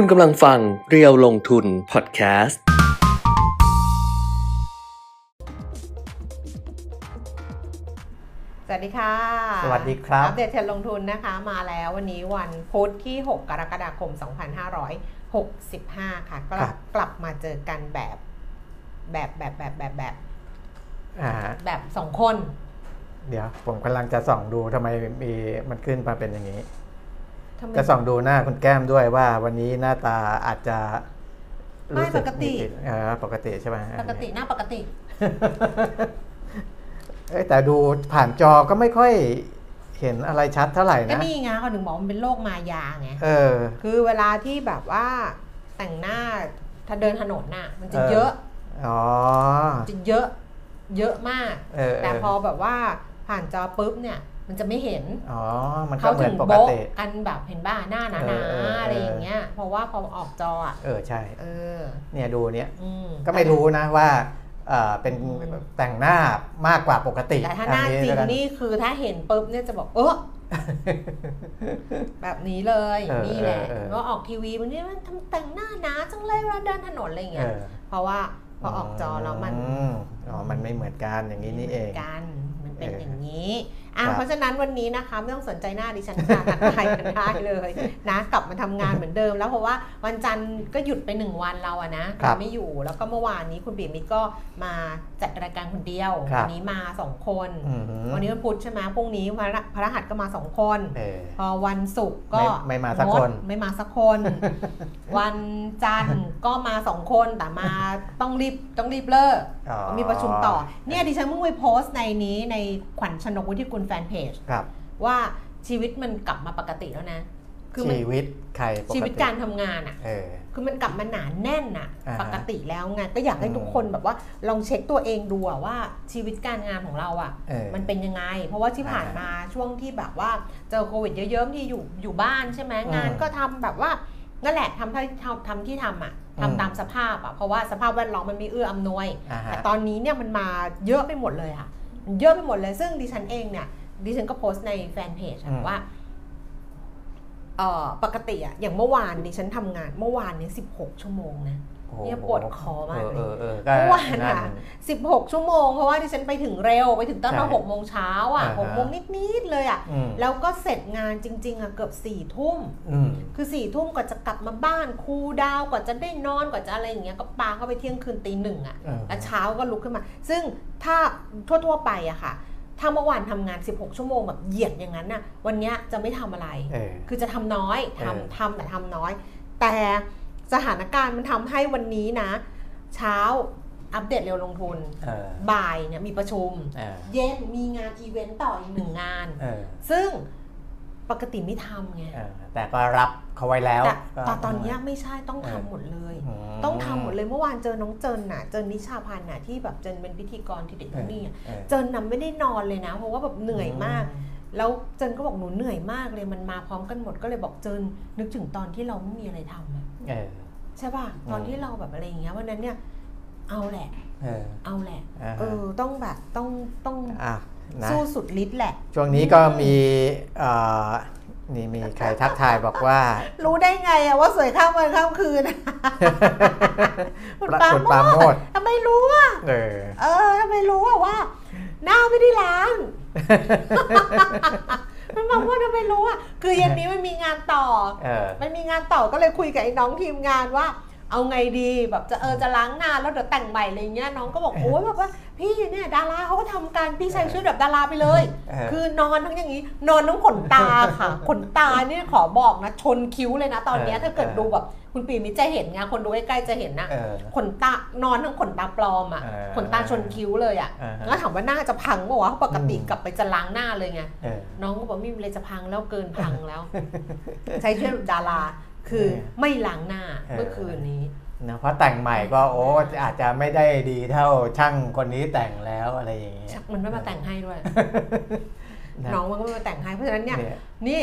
คุณกำลังฟังเรียวลงทุนพอดแคสต์ สวัสดีค่ะ สวัสดีครับ อัปเดตเทรนด์ลงทุนนะคะ มาแล้ววันนี้วันพุธที่ 6 กรกฎาคม 2565 ค่ะ กลับกลับมาเจอกันแบบแบบแบบแบบแบบแบบอ่าแบบสองคน เดี๋ยวผมกำลังจะส่องดูทำไมมีมันขึ้นมาเป็นอย่างนี้ ทำไมจะส่องดูหน้าคุณแก้มด้วยว่าวันนี้หน้าตาอาจจะรู้สึไม่ปกติ มีเออปกติใช่ไหมปกติหน้าปกติ เอ้ยแต่ดูผ่านจอก็ไม่ค่อยเห็นอะไรชัดเท่าไหร่ก็นะ นี่ไงเขาถึงบอกมันเป็นโรคมายาไง เออ คือเวลาที่แบบว่าแต่งหน้าถ้าเดินถนนน่ะ มันจะเออ เยอะอ๋อ จะเยอะ เยอะมาก เออแต่เออพอแบบว่าผ่านจอปุ๊บเนี่ย มันจะไม่เห็นอ๋อมันก็เขาเหมืถึอนงปกโบ๊ะติกันแบบเห็นบ้าหน้าหนาเออเออๆเออออะไรอย่างเงี้ย เพราะว่าพอออกจออะเออใช่เออเนี่ยดูเนี่ยอืมก็ไม่รู้นะว่าเอ่อเป็นแต่งหน้ามากกว่าปกติแต่ถ้าหน้าอัจริงแล้วกันี่คือถ้าเห็นปุ๊บเนี่ยจะบอกเออแบบนี้เลยเออนี่แหละเออเออก็ออกทีวีมันนี่มันทำแต่งหน้าหนาจังเลยเวลาเดินถนนอะไรอย่างเงี้ยเออเพราะว่าพอออกจอแล้วมันอืมอ๋อมันไม่เหมือนกันอย่างนี้นี่เองหมืกันมันเป็นเออออย่างนี้ อะครับเพราะฉะนั้นวันนี้นะคะไม่ต้องสนใจหน้าดิฉันค่ะทักทายกันได้เลยนะกลับมาทำงานเหมือนเดิม แล้วเพราะว่าวันจันทร์ก็หยุดไปหนึ่งวันเราอะนะครับไม่อยู่แล้วก็เมื่อวานนี้คุณบีมิตรก็มาจัดรายการคนเดียวครับวันี้มาสองคนอืมฮึวันนี้วันพุธใช่ไหมพรุ่งนี้พระพระหัสก็มาสองคนเออพอวันศุกร์ก็ไม่ไม่มาสักคนงดไม่มาสักคน วันจันทร์ก็มาสองคนแต่มาต้องรีบต้องรีบเลิกอ๋อมีประชุมต่อเนี่ยดิฉันเพิ่งไปโพสต์ในนี้ในขวัญชนกวิทยกุลแฟนเพจครับ ว่าชีวิตมันกลับมาปกติแล้วนะ คือมันชีวิตใครปกติชีวิตการทำงานอะเออ คือมันกลับมาหนาแน่นอะอ่าฮะปกติแล้วไงก็อยากให้อืมทุกคนแบบว่าลองเช็คตัวเองดูอะว่าชีวิตการงานของเราอะเออมันเป็นยังไง เพราะว่าที่อ่าผ่านมาช่วงที่แบบว่าเจอโควิดเยอะๆที่อยู่อยู่บ้านใช่ไหมอืมงานก็ทำแบบว่านั่นแหละทำที่ทำทำที่ทำอะอืม ทำตามสภาพอะเพราะว่าสภาพแวดล้อมมันไม่เอื้ออำนวย อ่าฮะแต่ตอนนี้เนี่ยมันมาเยอะไปหมดเลยค่ะมัน เยอะไปหมดเลย ซึ่งดิฉันเองเนี่ยดิฉันก็โพสต์ในแฟนเพจอะอืมว่าเอ่อปกติอะอย่างเมื่อวานดิฉันทำงานเมื่อวานนี้16 ชั่วโมงนะโอ้โห เนี่ยปวดคอมากเลยเออเออเออก็เมื่อวานนั่อะ16ชั่วโมงเพราะว่าดิฉันไปถึงเร็วไปถึงตั้งแต่ใช่หกโมงเช้าอะอ่าฮะหกโมงนิดๆเลยอะอืมแล้วก็เสร็จงานจริง ๆอะเกือบสี่ทุ่มอืมคือสี่ทุ่มกว่าจะกลับมาบ้านคูลดาวน์กว่าจะได้นอนกว่าจะอะไรอย่างเงี้ยก็ปาเข้าไปเที่ยงคืนตีหนึ่งอะเออแล้วเช้าก็ลุกขึ้นมา ซึ่งถ้าทั่วๆไปอะค่ะถ้าเมื่อวานทำงาน 16 ชั่วโมงแบบเหยียดอย่างนั้นน่ะ วันเนี้ยจะไม่ทำอะไรเออคือจะทำน้อยทำเออทำแต่ทำน้อย แต่ สถานการณ์มันทำให้วันนี้นะ เช้าอัปเดตเทรนด์ลงทุนเออบ่ายเนี่ยมีประชุมเออเย็นมีงานอีเวนต์ต่ออีกหนึ่งงานเออซึ่งปกติไม่ทำไงเออแต่ก็รับเขาไว้แล้ว แต่ก็แต่ตอนเนี้ยไม่ใช่ต้องทำเออหมดเลยมต้องทำหมดเลยเมื่อวานเจอน้องเจินน่ะ เจอนิชาพันธ์น่ะที่แบบเจินเป็นพิธีกรที่เด็กที่นี่อะเออเจินน่ะไม่ได้นอนเลยนะ เพราะว่าแบบเหนื่อยมาก แล้วเจินก็บอกหนูเหนื่อยมากเลยมันมาพร้อมกันหมดก็เลยบอกเจินนึกถึงตอนที่เราไม่มีอะไรทำอะเออ ใช่ป่ะอืมตอนที่เราแบบอะไรอย่างเงี้ยวันนั้นเนี่ย เอาแหละ เออเอาแหละอ่าฮะเออต้องแบบต้องต้องอะนะสู้สุดฤทธิ์แหละ ช่วงนี้ก็มีเอ่อนี่มีใครทักทายบอกว่า รู้ได้ไงอะว่าสวยข้ามวันข้ามคืนอะคุณปาคุณโมปราโมดททำไมรู้อะเออเออทำไมรู้อะว่า หน้าไม่ได้ล้าง มันบอกว่าทำไมรู้อะคือเย็นนี้มันมีงานต่อเออมันมีงานต่อก็เลยคุยกับไอ้น้องทีมงานว่า เอาไงดีแบบจะเออจะล้างหน้าแล้วเดี๋ยวแต่งใหม่อะไรเงี้ยน้องก็บอกโอ้ยแบบว่าพี่เนี่ยดาราเขาก็ทำการพี่ใช้ชุดแบบดาราไปเลยเออคือนอนทั้งอย่างนี้ นอนทั้งขนตาค่ะ ขนตาเนี่ยขอบอกนะชนคิ้วเลยนะ ตอนเนี้ยเออถ้าเกิดเออดูแบบคุณปีมิตรจะเห็นไงคนดูใกล้ๆจะเห็นนะเออขนตานอนทั้งขนตาปลอมอะเออขนตาชนคิ้วเลยอะอ่าฮะแล้วถามว่าหน้าจะพังเมื่อวะเพราะปกติอืมกลับไปจะล้างหน้าเลยไงเออน้องก็บอกไม่มีอะไรจะพังแล้วเกินพังแล้ว ใช้ชื่อดารา คือเออไม่ล้างหน้าเออเมื่อคืนนี้นะเพราะแต่งใหม่ก็โอ้อาจจะไม่ได้ดีเท่าช่างคนนี้แต่งแล้วอะไรอย่างเงี้ยชักมันไม่มาแต่งให้ด้วยนะน้องมันก็ไม่มาแต่งให้เพราะฉะนั้นเนี่ยเนี่ยนี่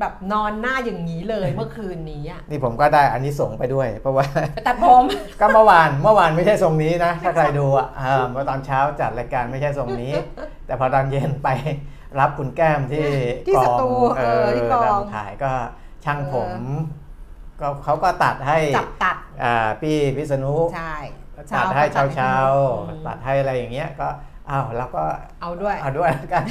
แบบนอนหน้าอย่างนี้เลยเมื่อคืนนี้อะนี่ผมก็ได้อันนี้ส่งส์ไปด้วย เพราะว่าไปตัดผมก็เมื่อวานเมื่อวานไม่ใช่ทรงนี้นะถ้าใครดูอะเออเมื่อตอนเช้าจัดรายการไม่ใช่ทรงนี้ แต่พอตอนเย็นไปรับคุณแก้มที่ที่กสองตูเออที่กองตามถ่ายก็ช่างผม ก็เขาก็ตัดให้จับตัดอ่าพี่พิษณุใช่ตัดให้เช้าเช้าอืมตัดให้อะไรอย่างเงี้ยก็อ้าวเราก็เอาด้วยเอาด้วยกัน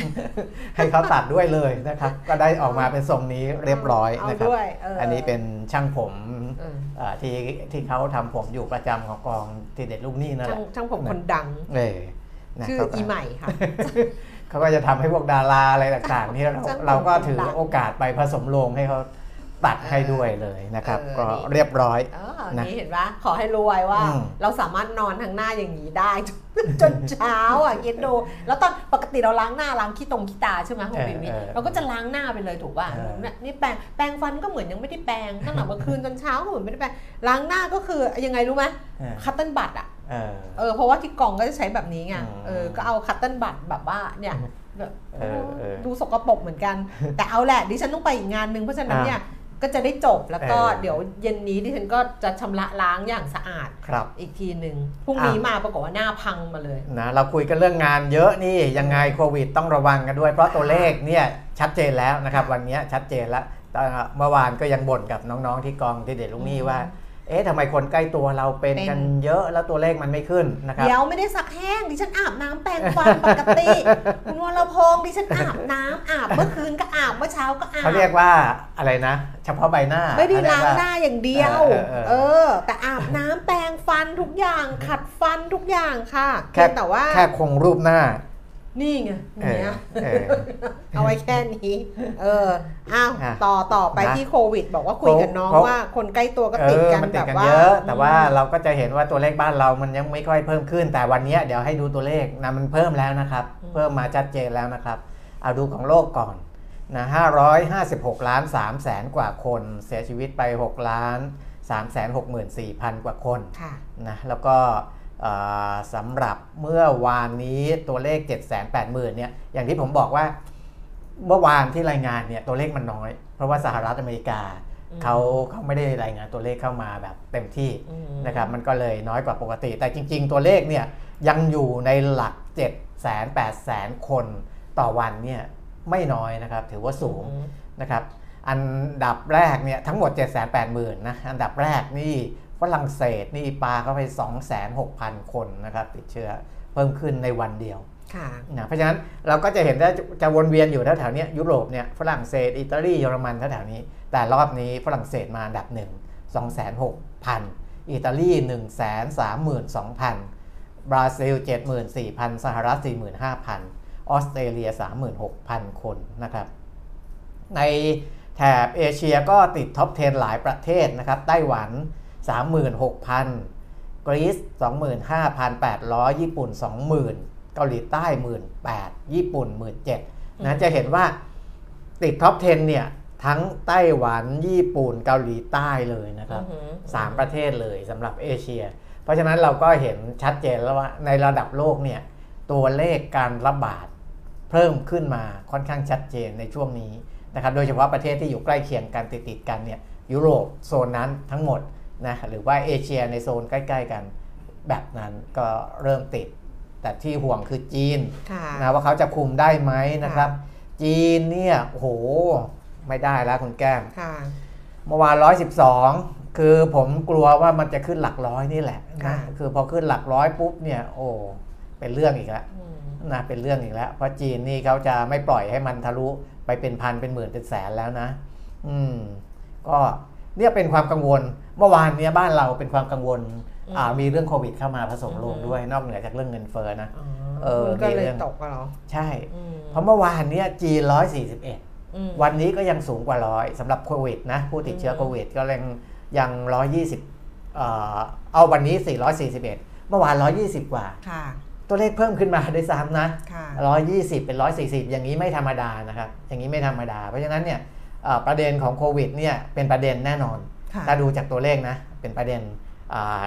ให้เขาตัดด้วยเลยนะครับ ก็ได้ออกมาเป็นทรงนี้เรียบร้อยเอานะครับด้วยเอออัอันนี้เป็นช่างผมเอออ่าที่ที่เขาทำผมอยู่ประจำของกองทีเด็ดลูกหนี้นั่นแหช่างละช่างผมคนดังเออนะชื่อเขาก็อีใหม่ค่ะเขาก็จะทำให้พวกดาราอะไรต่างๆนี่เราช่างผมเราก็ถือคนดังโอกาสไปผสมโรงให้เขา ตัดให้ด้วยเลยนะครับ เออก็นี่ เรียบร้อย เออนะนี่เห็นปะขอให้รู้ไว้ว่า อืม เราสามารถนอนทางหน้าอย่างนี้ได้ จนเช้าอะคิดดู แล้วตอนปกติเราล้างหน้าล้างขี้ตรงขี้ตาใช่ไหมคุณบิมมี่เราก็จะล้างหน้าไปเลยถูกป่ะเนี่ยนี่แปรงแปรงฟันก็เหมือนยังไม่ได้แปรงตั้งแต่เมื่อคืนจนเช้าก็เหมือนไม่ได้แปรงล้างหน้าก็คือยังไงรู้ไหมเออ cotton bud อะเออ เออเพราะว่าที่กล่องก็จะใช้แบบนี้ไงอืมเออก็เอา cotton bud แบบว่าเนี่ยแบบเออเออ ดูสกปรกเหมือนกัน แต่เอาแหละดิฉันต้องไปอีกงานหนึ่งเพราะฉะนั้นเนี่ย ก็จะได้จบแล้วก็เออเดี๋ยวเย็นนี้ดิฉันก็จะชำระล้างอย่างสะอาดครับอีกทีหนึ่งพรุ่งนี้มาปรากฏว่าหน้าพังมาเลยนะเราคุยกันเรื่องงานเยอะนี่ยังไงโควิดต้องระวังกันด้วย เพราะตัวเลขเนี่ยชัดเจนแล้วนะครับ วันนี้ชัดเจนแล้วแต่เมื่อวานก็ยังบ่นกับน้องๆที่กองที่เด็ดลุงนี่ว่า เอ๊ะทำไมคนใกล้ตัวเราเป็นเป็นกันเยอะแล้วตัวเลขมันไม่ขึ้นนะครับเดี๋ยวไม่ได้ซักแห้งดิฉันอาบน้ำแปรงฟันปกติคุณวรพงศ์ดิฉันอาบน้ำอาบเมื่อคืนก็อาบเมื่อเช้าก็อาบเขาเรียกว่าอะไรนะ เฉพาะใบหน้า ไม่ได้เขเรียล้ากงว่หน้าอย่างเดียว เออเออเออเออแต่อาบน้ำแปรงฟันทุกอย่างขัดฟันทุกอย่างค่ะแค่เพียงแต่ว่าแค่คงรูปหน้า นี่ไงเออเนี่ยเออ เอาไว้แค่นี้ เอออ้าวอะต่อต่อไปนะที่โควิด บอกว่าคุยกับน้องเขาว่าคนใกล้ตัวก็เอติดอกันมันแบติดบกันว่า เยอะ แต่ว่าเราก็จะเห็นว่าตัวเลขบ้านเรามันยังไม่ค่อยเพิ่มขึ้น แต่วันนี้เดี๋ยวให้ดูตัวเลขนะมันเพิ่มแล้วนะครับเพิ่มมาชัดเจนแล้วนะครับ เอาดูของโลกก่อนนะ556 ล้าน3แสนกว่าคน เสียชีวิตไป 6 ล้าน3แสน64พันกว่าคนค่ะ นะแล้วก็เอ่อ สำหรับเมื่อวานนี้ตัวเลข 7 8 0 0 0 0เนี่ยอย่างที่ผมบอกว่าเมื่อวานที่รายงานเนี่ยตัวเลขมันน้อย เพราะว่าสหรัฐอเมริกาอืมเขาเขาไม่ได้รายงานตัวเลขเข้ามาแบบเต็มที่อืมนะครับมันก็เลยน้อยกว่าปกติ แต่จริง ๆ ตัวเลขเนี่ยยังอยู่ในหลัก7 0 0 0 0 8 0 0 0 คนต่อวันเนี่ยไม่น้อยนะครับถือว่าสูงนะครับอันดับแรกเนี่ยทั้งหมด 7 8 0 0 0 0นะอันดับแรกนี่ ฝรั่งเศสนี่ปาเข้าไป 26,000 คนนะครับติดเชื้อเพิ่มขึ้นในวันเดียวค่ะนะเพราะฉะนั้นเราก็จะเห็นได้จะวนเวียนอยู่แถวๆเนี้ยยุโรปเนี่ยฝรั่งเศส อิตาลีเยอรมันแถวๆนี้ แต่รอบนี้ฝรั่งเศสมาอันดับ1 26,000อิตาลี132,000บราซิล74,000สหรัฐ45,000ออสเตรเลีย36,000คนนะครับ ในแถบเอเชียก็ติดท็อป 10 หลายประเทศนะครับไต้หวัน 36,000 กรีซ25,800 ญี่ปุ่น 20,000 เกาหลีใต้ 18,000 ญี่ปุ่น 17,000นะจะเห็นว่าติดท็อป 10 เนี่ย ทั้งไต้หวัน ญี่ปุ่น เกาหลีใต้เลยนะครับอือหือสามประเทศเลยสำหรับเอเชีย เพราะฉะนั้นเราก็เห็นชัดเจนแล้วว่าในระดับโลกเนี่ยตัวเลขการระบาดเพิ่มขึ้นมาค่อนข้างชัดเจนในช่วงนี้นะครับ โดยเฉพาะประเทศที่อยู่ใกล้เคียงกันติดๆกันเนี่ยยุโรปโซนนั้นทั้งหมด นะหรือว่าเอเชียในโซนใกล้ ๆ กันแบบนั้นก็เริ่มติด แต่ที่ห่วงคือจีนค่ะนะว่าเขาจะคุมได้ไหมนะครับ จีนเนี่ยโอ้โหไม่ได้แล้วคุณแก้มค่ะเมื่อวาน112คือผมกลัวว่ามันจะขึ้นหลักร้อยนี่แหละนะค่ะคือพอขึ้นหลักร้อยปุ๊บเนี่ย โอ้เป็นเรื่องอีกแล้วอืมนะเป็นเรื่องอีกแล้ว เพราะจีนนี่เขาจะไม่ปล่อยให้มันทะลุไปเป็นพันเป็นหมื่นเป็นแสนแล้วนะ อืม ก็เนี่ยเป็นความกังวล เมื่อวานเนี้ยบ้านเราเป็นความกังวลอ่ามีเรื่องโควิดเข้ามาผสมลงด้วยนอกเหนือจากเรื่องเงินเฟ้อนะอ๋อเออคุณก็เลมียเรื่องตกอะเหรอ ใช่อืมเพราะเมื่อวานเนี้ยจีน141อืมวันนี้ก็ยังสูงกว่าร้อยสำหรับโควิดนะผู้ติดเชื้ออืมโควิดก็ยังยังร้อยยี่สิบเอ่อเอาวันนี้441เมื่อวาน120กว่าค่ะตัวเลขเพิ่มขึ้นมาด้วยซ้ำนะค่ะ120เป็น140อย่างนี้ไม่ธรรมดานะครับ อย่างนี้ไม่ธรรมดา เพราะฉะนั้นเนี่ยเอ่อประเด็นของโควิดเนี่ยเป็นประเด็นแน่นอนค่ะ ถ้าดูจากตัวเลขนะเป็นประเด็นอ่า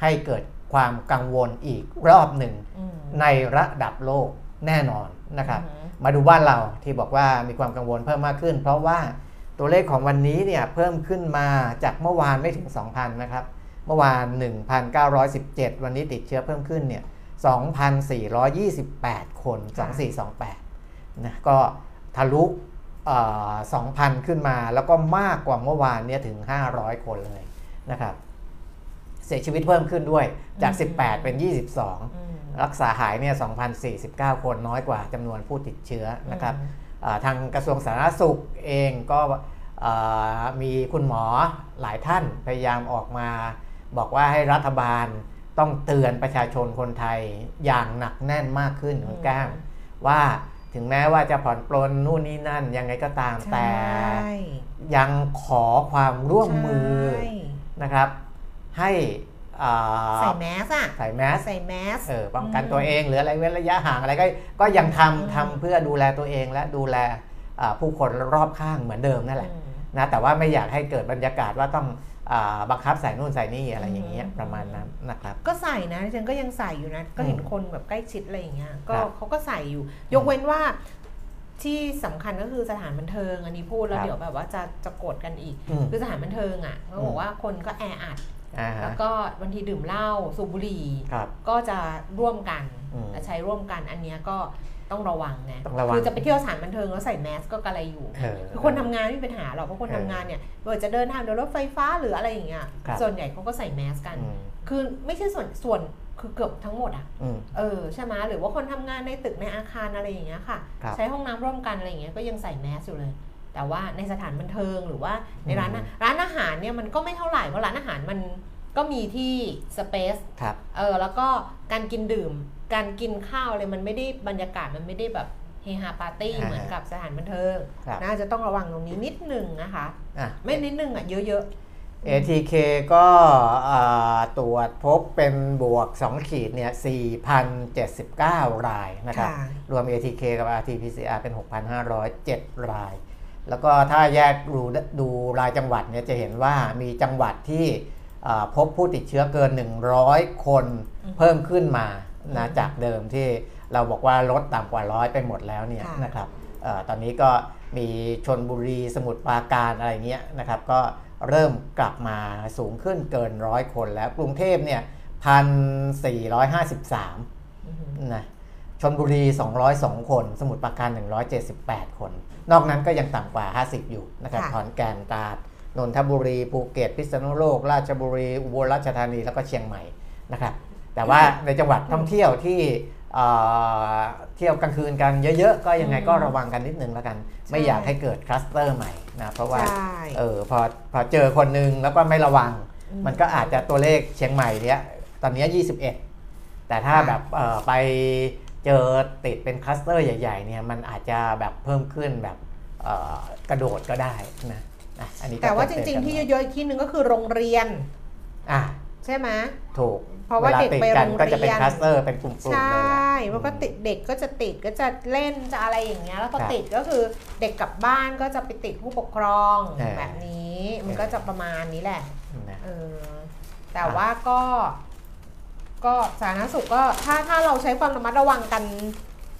ให้เกิดความกังวลอีกรอบหนึ่งอืมในระดับโลกแน่นอนนะครับอือหือมาดูบ้านเราที่บอกว่ามีความกังวลเพิ่มมากขึ้น เพราะว่าตัวเลขของวันนี้เนี่ยเพิ่มขึ้นมาจากเมื่อวานไม่ถึง 2,000 นะครับ เมื่อวาน 1,917 วันนี้ติดเชื้อเพิ่มขึ้นเนี่ย 2,428 คนค่ะ2428 นะก็ทะลุ สองพันขึ้นมาแล้วก็มากกว่าเมื่อวานเนี่ยถึง 500 คนเลยนะครับเสียชีวิตเพิ่มขึ้นด้วยจาก 18 เป็น 22 รักษาหายเนี่ย2,049 คนน้อยกว่าจำนวนผู้ติดเชื้อนะครับทางกระทรวงสาธารณสุขเองก็มีคุณหมอหลายท่านพยายามออกมา บอกว่าให้รัฐบาลต้องเตือนประชาชนคนไทยอย่างหนักแน่นมากขึ้นคุณแก้มว่า ถึงแม้ว่าจะผ่อนปลนนู่นนี่นั่นยังไงก็ตามแต่ ยังขอความร่วมมือนะครับ ให้ใส่แมสอะใส่แมสใส่แมสเออป้องกันตัวเอง หรืออะไรเว้นระยะห่างอะไรก็ก็ยังทำทำเพื่อดูแลตัวเองและดูแลผู้คนรอบข้างเหมือนเดิมนั่นแหละนะแต่ว่าไม่อยากให้เกิดบรรยากาศว่าต้อง บังคับใส่นู่นใส่นี่อะไรอย่างเงี้ยประมาณนั้นนะครับ ก็ใส่นะฉันก็ยังใส่อยู่นะ ก็เห็นคนแบบใกล้ชิดอะไรอย่างเงี้ยก็เขาก็ใส่อยู่ ยกเว้นว่าที่สำคัญก็คือสถานบันเทิง อันนี้พูดแล้วเดี๋ยวแบบว่าจะจะกดกันอีก คือสถานบันเทิงอะเขาบอกว่าคนก็แออัดแล้วก็บางทีดื่มเหล้าสูบบุหรี่ก็จะร่วมกันใช้ร่วมกันอันนี้ก็ ต้องระวังไงคือจะไปเที่ยวสถานบันเทิงแล้วใส่แมสก็กระไรอยู่คือคนทำงานไม่มีปัญหาหรอกเพราะคนทำงานเนี่ยเมื่อจะเดินทางโดยรถไฟฟ้าหรืออะไรอย่างเงี้ยส่วนใหญ่เขาก็ใส่แมสกัน คือไม่ใช่ส่วนส่วนคือเกือบทั้งหมดอะเออใช่ไหมหรือว่าคนทำงานในตึกในอาคารอะไรอย่างเงี้ยค่ะ ใช้ห้องน้ำร่วมกันอะไรอย่างเงี้ยก็ยังใส่แมสอยู่เลยแต่ว่าในสถานบันเทิงหรือว่าในร้านร้านอาหารเนี่ยมันก็ไม่เท่าไหร่เพราะร้านอาหารมันก็มีที่สเปซเออแล้วก็การกินดื่ม การกินข้าวเลยมันไม่ได้บรรยากาศมันไม่ได้แบบเฮฮาปาร์ตี้เหมือนกับสถานบันเทิงน่าจะต้องระวังตรงนี้นิดหนึ่งนะคะะไม่นิดหนึ่งอะเยอะ ๆ ATK ก็ตรวจพบเป็นบวก 2 ขีดเนี่ย 4,079 รายนะครับ รวม ATK กับ RT-PCR เป็น 6,507 ราย แล้วก็ถ้าแยกดูดูรายจังหวัดเนี่ยจะเห็นว่ามีจังหวัดที่พบผู้ติดเชื้อเกิน 100 คนเพิ่มขึ้นมา นะจากเดิมที่เราบอกว่าลดต่ำกว่าร้อยไปหมดแล้วเนี่ยนะครับออตอนนี้ก็มีชนบุรีสมุทรปราการอะไรเงี้ยนะครับ ก็เริ่มกลับมาสูงขึ้นเกินร้อยคนแล้วกรุงเทพเนี่ยพันสี่ร้อยห้าสิบสามนะชนบุรี 202 คน สมุทรปราการ 178 คน นอกนั้นก็ยังต่ำกว่า 50 อยู่นะครับขอนแก่นตราดนนทบุรี ภูเก็ต พิษณุโลก ราชบุรี อุบลราชธานี แล้วก็เชียงใหม่นะครับ แต่ว่าในจังหวัดท่องเที่ยวที่เที่ยวกลางคืนกันเยอะๆ ก็ยังไงก็ระวังกันนิดนึงแล้วกัน ไม่อยากให้เกิดคลัสเตอร์ใหม่นะเพราะว่าเออพอพอเจอคนนึงแล้วก็ไม่ระวัง มันก็อาจจะตัวเลขเชียงใหม่เนี้ยตอนนี้ 21 แต่ถ้าแบบไปเจอติดเป็นคลัสเตอร์ใหญ่ๆเนี่ยมันอาจจะแบบเพิ่มขึ้นแบบกระโดดก็ได้นะอันนี้แต่ว่าจริงๆที่เยอะๆอีกที่หนึ่งก็คือโรงเรียนอะใช่ไหมถูกเพ ราะว่าเด็กไปโรงเรียนก็จะเป็นคลัสเตอร์เป็นกลุ่มๆใช่มันก็ติดเด็กก็จะติดก็จะเล่นจะอะไรอย่างเงี้ยแล้วพอติดก็คือเด็กกลับบ้านก็จะไปติดผู้ปกครองแบบนี้มันก็จะประมาณนี้แหละเออแต่ว่าก็ก็สาธารณสุขก็ถ้าถ้าเราใช้ความระมัดระวังกัน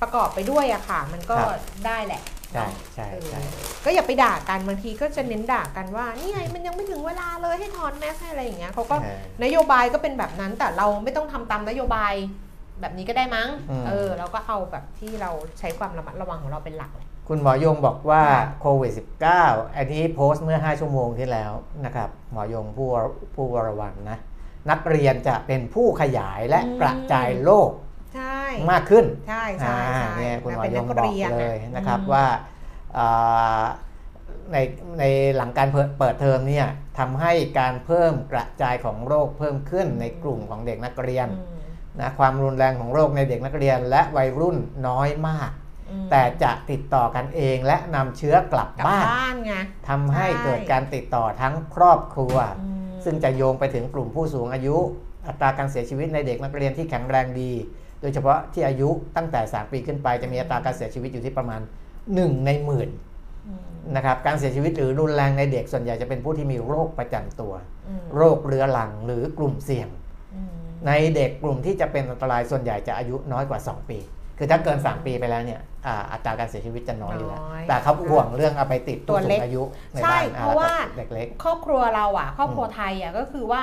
ประกอบไปด้วยอะค่ะ มันก็ได้แหละ ใช่ใช่ใช่ก็อย่าไปด่ากันบางทีก็จะเน้นด่ากันว่านี่ไงมันยังไม่ถึงเวลาเลยให้ถอนแมสให้อะไรอย่างเงี้ยเขาก็นโยบายก็เป็นแบบนั้นแต่เราไม่ต้องทำตามนโยบายแบบนี้ก็ได้มั้ง เออเราก็เอาแบบที่เราใช้ความระมัดระวังของเราเป็นหลัก คุณหมอยงบอกว่าโควิด -19 อันนี้โพสต์เมื่อ 5 ชั่วโมงที่แล้วนะครับ หมอยงผู้ผู้วรวันนะ นักเรียนจะเป็นผู้ขยายและกระจายโรค มากขึ้นใช่ใช่เนี่ยคุณหมอยงบอกเลยนะครับว่าในในหลังการเปิดเทอมเนี่ยทำให้การเพิ่มกระจายของโรคเพิ่มขึ้นในกลุ่มของเด็กนักเรียนนะความรุนแรงของโรคในเด็กนักเรียน และวัยรุ่นน้อยมาก แต่จะติดต่อกันเองและนำเชื้อกลับบ้านทำให้เกิดการติดต่อทั้งครอบครัว ซึ่งจะโยงไปถึงกลุ่มผู้สูงอายุ อัตราการเสียชีวิตในเด็กนักเรียนที่แข็งแรงดี โดยเฉพาะที่อายุตั้งแต่ 3 ปีขึ้นไปจะมีอัตราการเสียชีวิตอยู่ที่ประมาณ 1 ในหมื่นนะครับการเสียชีวิตหรือรุนแรงในเด็กส่วนใหญ่จะเป็นผู้ที่มีโรคประจำตัว โรคเรื้อรังหรือกลุ่มเสี่ยง ในเด็กกลุ่มที่จะเป็นอันตรายส่วนใหญ่จะอายุน้อยกว่า 2 ปี คือถ้าเกิน 3 ปีไปแล้วเนี่ยอัตราการเสียชีวิตจะน้อยอยู่แล้วแต่เขาห่วงเรื่องเอาไปติดตัวสูงอายุในบ้านเพราะว่าเด็กเล็กครอบครัวเราอะ ครอบครัวไทยอะก็คือว่า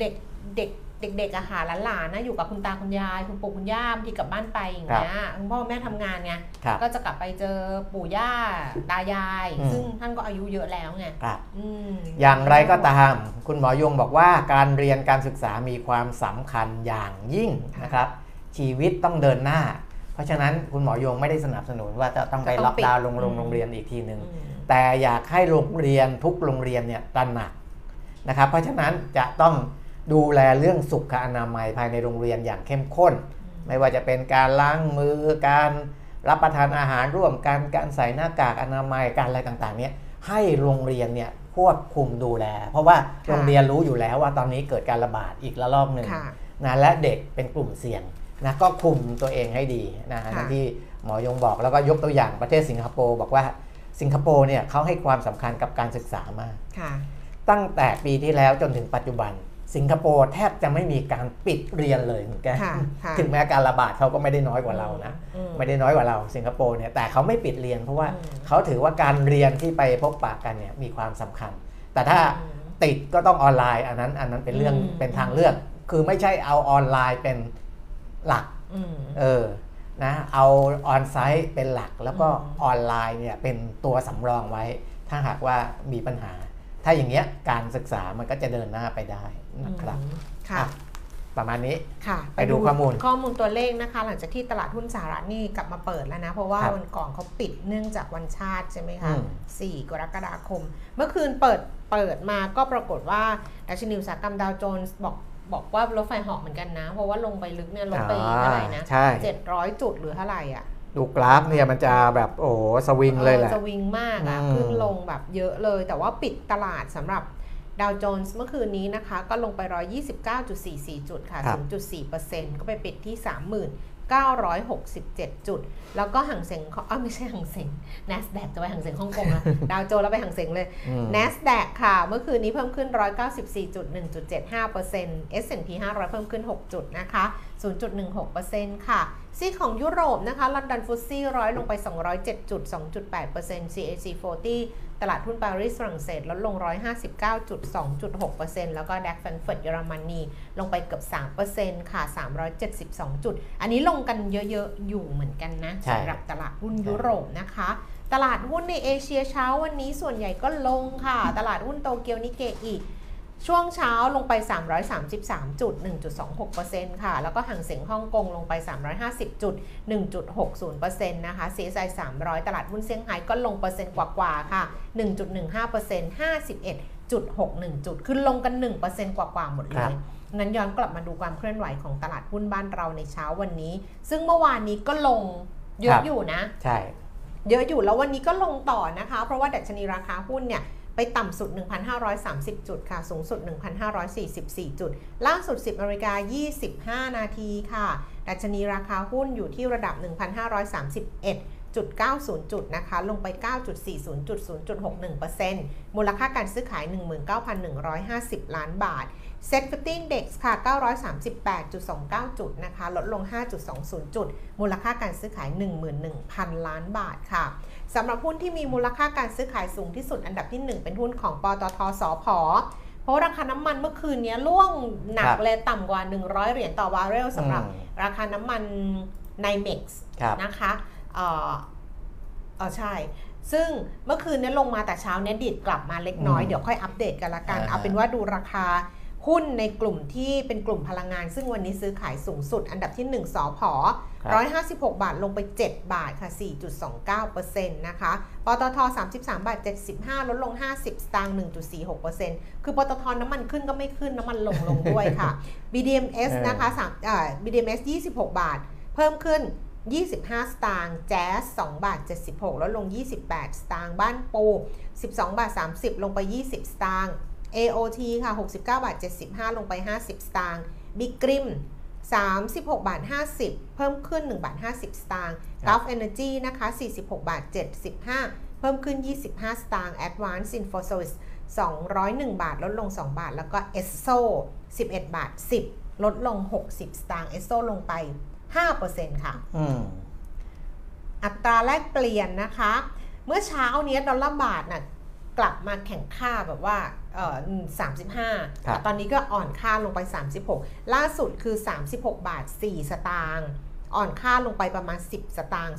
เด็กเด็ก เด็กๆอะค่ะหลานๆนะอยู่กับคุณตาคุณยาย คุณปู่คุณย่าบางทีกลับบ้านไปอย่างเงี้ยคุณพ่อแม่ทำงานไงครับก็จะกลับไปเจอปู่ย่าตายายอืมซึ่งท่านก็อายุเยอะแล้วไงครับอืมอย่างไรก็ตามคุณหมอยงบอกว่าการเรียนการศึกษามีความสำคัญอย่างยิ่งนะครับชีวิตต้องเดินหน้า เพราะฉะนั้นคุณหมอยงไม่ได้สนับสนุนว่าจะต้องไปจะต้องล็อกดาวน์ปิดโรงโรงอืมโรงเรียนอีกทีหนึ่งอืมแต่อยากให้โรงเรียนทุกโรงเรียนเนี่ยตระหนักนะครับ เพราะฉะนั้นจะต้อง ดูแลเรื่องสุขอนามัยภายในโรงเรียนอย่างเข้มข้น ไม่ว่าจะเป็นการล้างมือการรับประทานอาหารร่วมกันการใส่หน้ากากอนามัยการอะไรต่างๆ เนี่ยให้โรงเรียนเนี่ยควบคุมดูแล เพราะว่าโรงเรียนรู้อยู่แล้วว่าตอนนี้เกิดการระบาดอีกระลอกหนึ่งค่ะนะและเด็กเป็นกลุ่มเสี่ยงนะก็คุมตัวเองให้ดีนะค่ะอย่างที่หมอยงบอกแล้วก็ยกตัวอย่างประเทศสิงคโปร์บอกว่าสิงคโปร์เนี่ยเขาให้ความสำคัญกับการศึกษามากค่ะตั้งแต่ปีที่แล้วจนถึงปัจจุบัน สิงคโปร์แทบจะไม่มีการปิดเรียนเลยเหมือนกันค่ะค่ะถึงแม้การระบาดเขาก็ไม่ได้น้อยกว่าเรานะอืมไม่ได้น้อยกว่าเราสิงคโปร์เนี่ยแต่เขาไม่ปิดเรียน เพราะว่าอืมเขาถือว่าการเรียนที่ไปพบปะกันเนี่ยมีความสำคัญ แต่ถ้าอืมติดก็ต้องออนไลน์อันนั้นอันนั้นเป็นเรื่องอืมเป็นทางเลือก คือไม่ใช่เอาออนไลน์เป็นหลักอืมเออนะเอาออนไซต์เป็นหลักแล้วก็อืมออนไลน์เนี่ยเป็นตัวสำรองไว้ ถ้าหากว่ามีปัญหา ถ้าอย่างเงี้ยการศึกษามันก็จะเดินหน้าไปได้นะครับอืมค่ะอะประมาณนี้ค่ะไปดูข้อมูลข้อมูลตัวเลขนะคะ หลังจากที่ตลาดหุ้นสหรัฐนี่กลับมาเปิดแล้วนะ เพราะว่าครับวันก่อนเขาปิดเนื่องจากวันชาติใช่ไหมคะอืม4กรกฎาคม เมื่อคืนเปิดเปิดมาก็ปรากฏว่าดัชนีอุตสาหกรรมดาวโจนส์บอกบอกว่ารถไฟเหาะเหมือนกันนะ เพราะว่าลงไปลึกเนี่ยลงไปเท่าไหร่นะใช่700จุดหรือเท่าไหร่อะ ดูกราฟเนี่ยมันจะแบบโอ้โหสวิงเลยแหละออสวิงมากอะอืมขึ้นลงแบบเยอะเลย แต่ว่าปิดตลาดสำหรับดาวโจนส์เมื่อคืนนี้นะคะ ก็ลงไป 129.44 จุดค่ะ0.4%ก็ไปปิดที่ 3967 จุด แล้วก็ห่างเสงเอ้าไม่ใช่ห่างเสง NASDAQ จะไปห่างเสงฮ่องกงนะดาวโจนส์แล้วไปห่างเสงเลยอืม NASDAQ ค่ะ เมื่อคืนนี้เพิ่มขึ้น 194.1.75% S&P 500 เพิ่มขึ้น 6 จุดนะคะ 0.16%ค่ะ ซีกของยุโรปนะคะ ลอนดอนฟุตซี่ร้อยลงไป 207.2.8% CAC 40 ตลาดหุ้นปารีสฝรั่งเศสลดลง 159.2.6%แล้วก็ดัคแฟรงก์เฟิร์ตเยอรมนีลงไปเกือบ 3%ค่ะ 372 จุด อันนี้ลงกันเยอะๆ อยู่เหมือนกันนะใช่สำหรับตลาดหุ้นยุโรปนะคะตลาดหุ้นในเอเชียเช้าวันนี้ส่วนใหญ่ก็ลงค่ะ ตลาดหุ้นโตเกียวนิเกอี ช่วงเช้าลงไป 333จุด1.26%ค่ะ แล้วก็ห่างเสียงฮ่องกงลงไป 350จุด1.60%นะคะ CSI 300 ตลาดหุ้นเซี่ยงไฮ้ก็ลงเปอร์เซ็นต์กว่าๆค่ะ 1.15% 51.61 จุดคือลงกัน 1%กว่าๆหมดเลครัยบนั้นย้อนกลับมาดูความเคลื่อนไหวของตลาดหุ้นบ้านเราในเช้าวันนี้ ซึ่งเมื่อวานนี้ก็ลงเยครัอะบอยู่นะ ใช่ เยอะอยู่แล้ววันนี้ก็ลงต่อนะคะ เพราะว่าดัชนีราคาหุ้นเนี่ย ไปต่ำสุด 1,530 จุดค่ะ สูงสุด 1,544 จุด ล่าสุด 10นาฬิกา25 นาทีค่ะ ดัชนีราคาหุ้นอยู่ที่ระดับ 1,531.90 จุดนะคะ ลงไป 9.40จุด0.61%มูลค่าการซื้อขาย 19,150 ล้านบาท SET fifty Index ค่ะ 938.29 จุดนะคะ ลดลง 5.20 จุด มูลค่าการซื้อขาย 11,000 ล้านบาทค่ะ สำหรับหุ้นที่มีมูลค่าการซื้อขายสูงที่สุดอันดับที่ 1 เป็นหุ้นของปตท.สผ.เพราะราคาน้ำมันเมื่อคืนนี้ร่วงหนักครับเลยต่ำกว่า 100 เหรียญต่อบาร์เรลสำหรับอืมราคาน้ำมัน NYMEX ครับนะคะเอ่อเออใช่ ซึ่งเมื่อคืนนี้ลงมาแต่เช้าเนี้ดีดกลับมาเล็กน้อยอืมเดี๋ยวค่อยอัปเดตกันละกันอ่าเอาเป็นว่าดูราคา หุ้นในกลุ่มที่เป็นกลุ่มพลังงาน ซึ่งวันนี้ซื้อขายสูงสุด อันดับที่ 1สอพอครับ156 บาทลงไป 7 บาทค่ะ 4.29%นะคะปตท33 บาท 75 ลดลง 50 สตางค์ 1.46%คือปตทน้ำมันขึ้นก็ไม่ขึ้นน้ำมันลงลงด้วยค่ะ BDMs เออนะคะ3อ่า BDMs 26 บาท เพิ่มขึ้น 25 สตางค์ แจ๊ส2บาท 76 ลดลง 28 สตางค์ บ้านปู 12 บาท 30 ลงไป 20 สตางค์ AOT ค่ะ 69 บาท 75 ลงไป 50 สตางค์ Big Grim 36 บาท 50 เพิ่มขึ้น 1 บาท 50 สตางค์ Gulf Energy นะคะ 46 บาท 75 เพิ่มขึ้น 25 สตางค์ Advance Info Service 201 บาท ลดลง 2 บาท แล้วก็ ESSO 11 บาท 10 ลดลง 60 สตางค์ ESSO ลงไป 5%ค่ะอืมอัตราแลกเปลี่ยนนะคะ เมื่อเช้าเนี้ยดอลลาร์บาทน่ะ กลับมาแข่งค่าแบบว่าเอเอ่อ35ครับแต่ตอนนี้ก็อ่อนค่าลงไป 36 ล่าสุดคือ 36 บาท 4 สตางค์อ่อนค่าลงไปประมาณ 10 สตางค์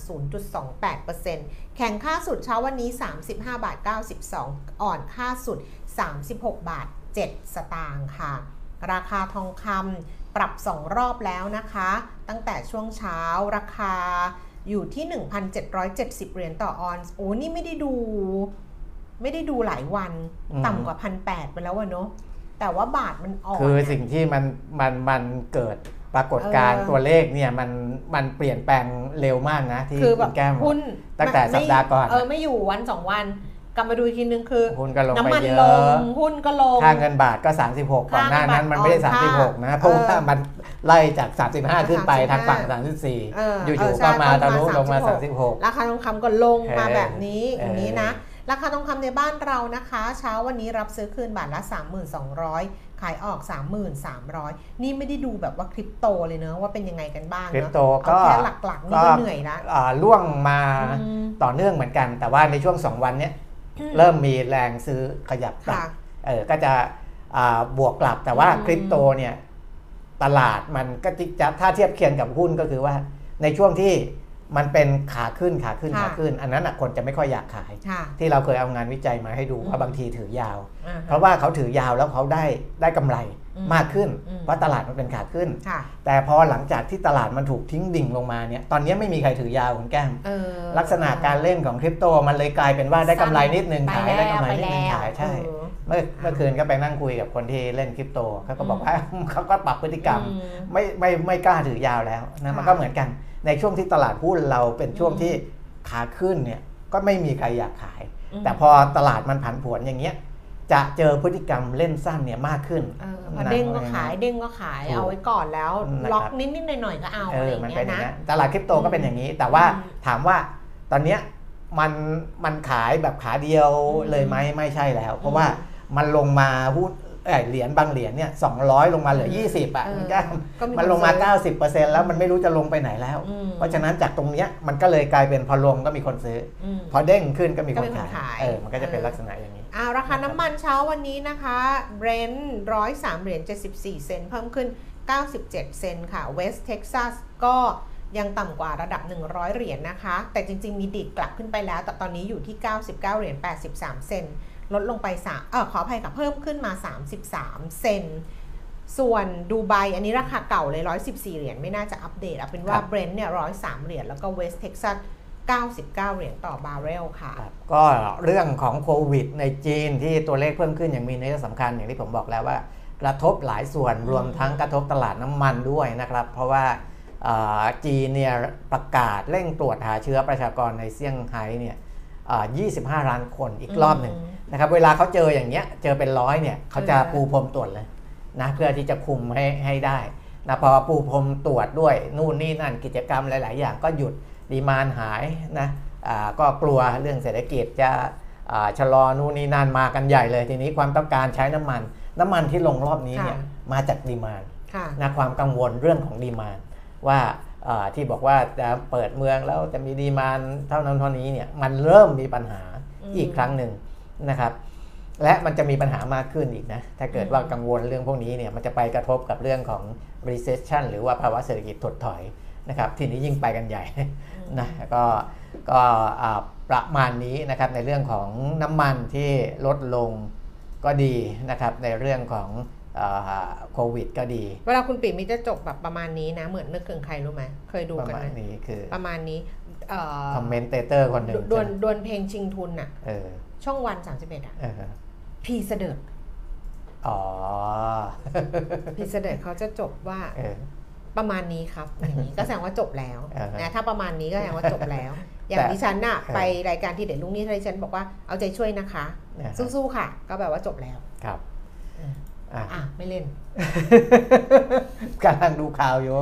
0.28%แข่งค่าสุดเช้าวันนี้ 35 บาท 92 อ่อนค่าสุด 36 บาท 7 สตางค์ค่ะ ราคาทองคำปรับ 2 รอบแล้วนะคะ ตั้งแต่ช่วงเช้าราคาอยู่ที่ 1,770 เหรียญต่อออนซ์ โอ้ นี่ไม่ได้ดู ไม่ได้ดูหลายวันอืมต่ำกว่าพันแปดไปแล้ววะเนาะแต่ว่าบาทมันอ่อนคืออะสิ่งที่มันมันมันเกิดปรากฏการณ์เออตัวเลขเนี่ยมันมันเปลี่ยนแปลงเร็วมากนะ ที่คือแบคุบณแก้มบอกหุ้นตั้งแต่ไม่สัปดาห์ก่อนเออไม่อยู่วันสองวันกลับมาดูอีกทีนึงคือหุ้นก็ลงไปน้ำมันเยลอะงหุ้นก็ลงค่าเงินบาทก็ 36ก่อนหน้านั้นมันไม่ได้ค่าเงินบาท36 นะอ่อนเพราะว่าเออมันไล่จาก 35 ขึ้นไป35ทางฝั่งเออ34เอออยู่เออๆใช่ก็มาก็ทะมาลุลงมา36 36 ราคาทองคำก็ลงมาเออแบบนี้อย่างนี้นะเอ ราคาทองคำในบ้านเรานะคะ เช้าวันนี้รับซื้อคืนบาทละ 3,200 ขายออก 3,300 นี่ไม่ได้ดูแบบว่าคริปโตเลยเนอะว่าเป็นยังไงกันบ้างคริปเนอะโตเอาก็แค่หลักๆนี่ก็เหนื่อยละอ่าล่วงมาอืมต่อเนื่องเหมือนกัน แต่ว่าในช่วง 2 วันเนี้ยเริ่มมีแรงซื้อขยับกลับค่ะเออก็จะอ่าบวกกลับแต่ว่าอืมคริปโตเนี่ยตลาดมันก็จะถ้าเทียบเคียงกับหุ้นก็คือว่าในช่วงที่ มันเป็นขาขึ้นขาขึ้นค่ะขาขึ้น อันนั้นน่ะคนจะไม่ค่อยอยากขายค่ะที่เราเคยเอางานวิจัยมาให้ดูอืมว่าบางทีถือยาวอ่าเพฮะราะว่าเขาถือยาวแล้วเขาได้ได้กำไรอืมมากขึ้นอืมเพราะตลาดมันเป็นขาขึ้นค่ะแต่พอหลังจากที่ตลาดมันถูกทิ้งดิ่งลงมาเนี่ยตอนนี้ไม่มีใครถือยาวคุณแก้มเออลักษณะการเล่นของคริปโตมันเลยกลายเป็นว่าได้กำไรนิดนึงไปขายแล้วได้กำไรไปนิดนึงแล้วขายใช่เออเมื่อเมื่อคืนก็ไปนั่งคุยกับคนที่เล่นคริปโตเขาก็บอกว่าเขาก็ปรับพฤติกรรมอืมไม่ไม่ไม่กล้าถือยาวแล้วนะค่ะมันก็เหมือนกัน ในช่วงที่ตลาดหุ้นเราเป็นช่วงอืมที่ขาขึ้นเนี่ยก็ไม่มีใครอยากขายอืมแต่พอตลาดมันผันผวนอย่างเงี้ยจะเจอพฤติกรรมเล่นสั้นเนี่ยมากขึ้นเออพอเด้งก็ขายเด้งก็ขายถูกเอาไว้ก่อนแล้วนะครับล็อกนิดๆหน่อยๆก็เอาเออะไรออย่างมันเงี้เป็นยอย่างนะเงี้ยตลาดคริปโตก็เป็นอย่างนี้ แต่ว่าอืมถามว่าตอนเนี้ยมันมันขายแบบขาเดียวอืมเลยไหมไม่ใช่แล้ว เพราะว่ามันลงมาหุ้น เอ้ยเหรียญบางเหรียญเนี่ยสองลงมาเหลือ 20อะเออคุณแก้มก็มันลงมาคซื้อ90%แล้วมันไม่รู้จะลงไปไหนแล้วอืมเพราะฉะนั้นจากตรงเนี้ยมันก็เลยกลายเป็นพอลงก็มีคนซื้ออืมพอเด้งขึ้นก็มีก็คนมีคนขายขายเออมันก็จะเป็นเออลักษณะอย่างนี้อ่าราคาน้ำมันเช้าวันนี้นะคะเบรนท์ร้อยสามเหรียญเจ็ดสิบสี่เซนต์เพิ่มขึ้น 97 เซนต์ค่ะเวสเท็กซัสก็ยังต่ำกว่าระดับ 100 เหรียญนะคะ แต่จริง ๆ มีดิดกลับขึ้นไปแล้ว แต่ตอนนี้อยู่ที่ 99 เหรียญ 83 เซนต์ ลดลงไป3เออขออภัยค่ะเพิ่มขึ้นมา 33 เซนต์ส่วนดูไบอันนี้ราคาเก่าเลย 114 เหรียญไม่น่าจะอัปเดตเอาเป็นว่าครับเบรนท์เนี่ย 103 เหรียญแล้วก็เวสเท็กซัส99 เหรียญต่อบาร์เรลค่ะครับก็เรื่องของโควิดในจีนที่ตัวเลขเพิ่มขึ้นอย่างมีนัยสำคัญอย่างที่ผมบอกแล้วว่ากระทบหลายส่วนรวมทั้งกระทบตลาดน้ำมันด้วยนะครับ เพราะว่าเอ่อจีนเนี่ยประกาศเร่งตรวจหาเชื้อประชากรในเซี่ยงไฮ้เนี่ยเอ่อ25 ล้านคนอีกรอบหนึ่งอืม นะครับเวลาเขาเจออย่างเงี้ยเจอเป็นร้อยเนี่ยเขาจะเออปูพรมตรวจเลยนะเพื่อที่จะคุมให้ให้ได้นะพอปูพรมตรวจด้วยนู่นนี่นั่นกิจกรรมหลาย ๆ อย่างก็หยุดดีมานหายนะอ่าก็กลัวเรื่องเศรษฐกิจจะอ่าชะลอนู่นนี่นั่นมากันใหญ่เลย ทีนี้ความต้องการใช้น้ำมัน น้ำมันที่ลงรอบนี้เนี่ยค่ะมาจากดีมานค่ะนะความกังวลเรื่องของดีมานว่าอ่าที่บอกว่าจะเปิดเมืองแล้วจะมีดีมานเท่านั้นเท่านี้เนี่ยมันเริ่มมีปัญหาอืมอีกครั้งหนึ่ง นะครับ และมันจะมีปัญหามากขึ้นอีกนะ ถ้าเกิดว่ากังวลเรื่องพวกนี้เนี่ยมันจะไปกระทบกับเรื่องของ recession หรือว่าภาวะเศรษฐกิจถดถอยนะครับทีนี้ยิ่งไปกันใหญ่นะก็ก็อ่าประมาณนี้นะครับในเรื่องของน้ำมันที่ลดลงก็ดีนะครับในเรื่องของอาโควิดก็ดี เวลาคุณเป็นมิตรจะจบแบบประมาณนี้นะ เหมือนนึกถึงใครรู้ไหมเคยดูประกันมาไหณมนี้คือประมาณนี้เอ่อคอมเมนเตเตอร์คนหนึ่งดวลใช่ไหมดวลเพลงชิงทุนอะเออ ช่องวัน 31อะเออพีเสดิร์ดอ๋อพีเสดิร์ดเขาจะจบว่าเออ ประมาณนี้ครับอย่างนี้ก็แสดงว่าจบแล้วอ่าฮะนะถ้าประมาณนี้ก็แสดงว่าจบแล้ว อย่างแต่ดิฉันน่ะเออไปรายการที่เด็ดลุงนี้ดิฉันบอกว่าเอาใจช่วยนะคะนะฮะ สู้ๆค่ะ ก็แบบว่าจบแล้ว ครับ อืมอะอะไม่เล่น กำลังดูข่าวอยู่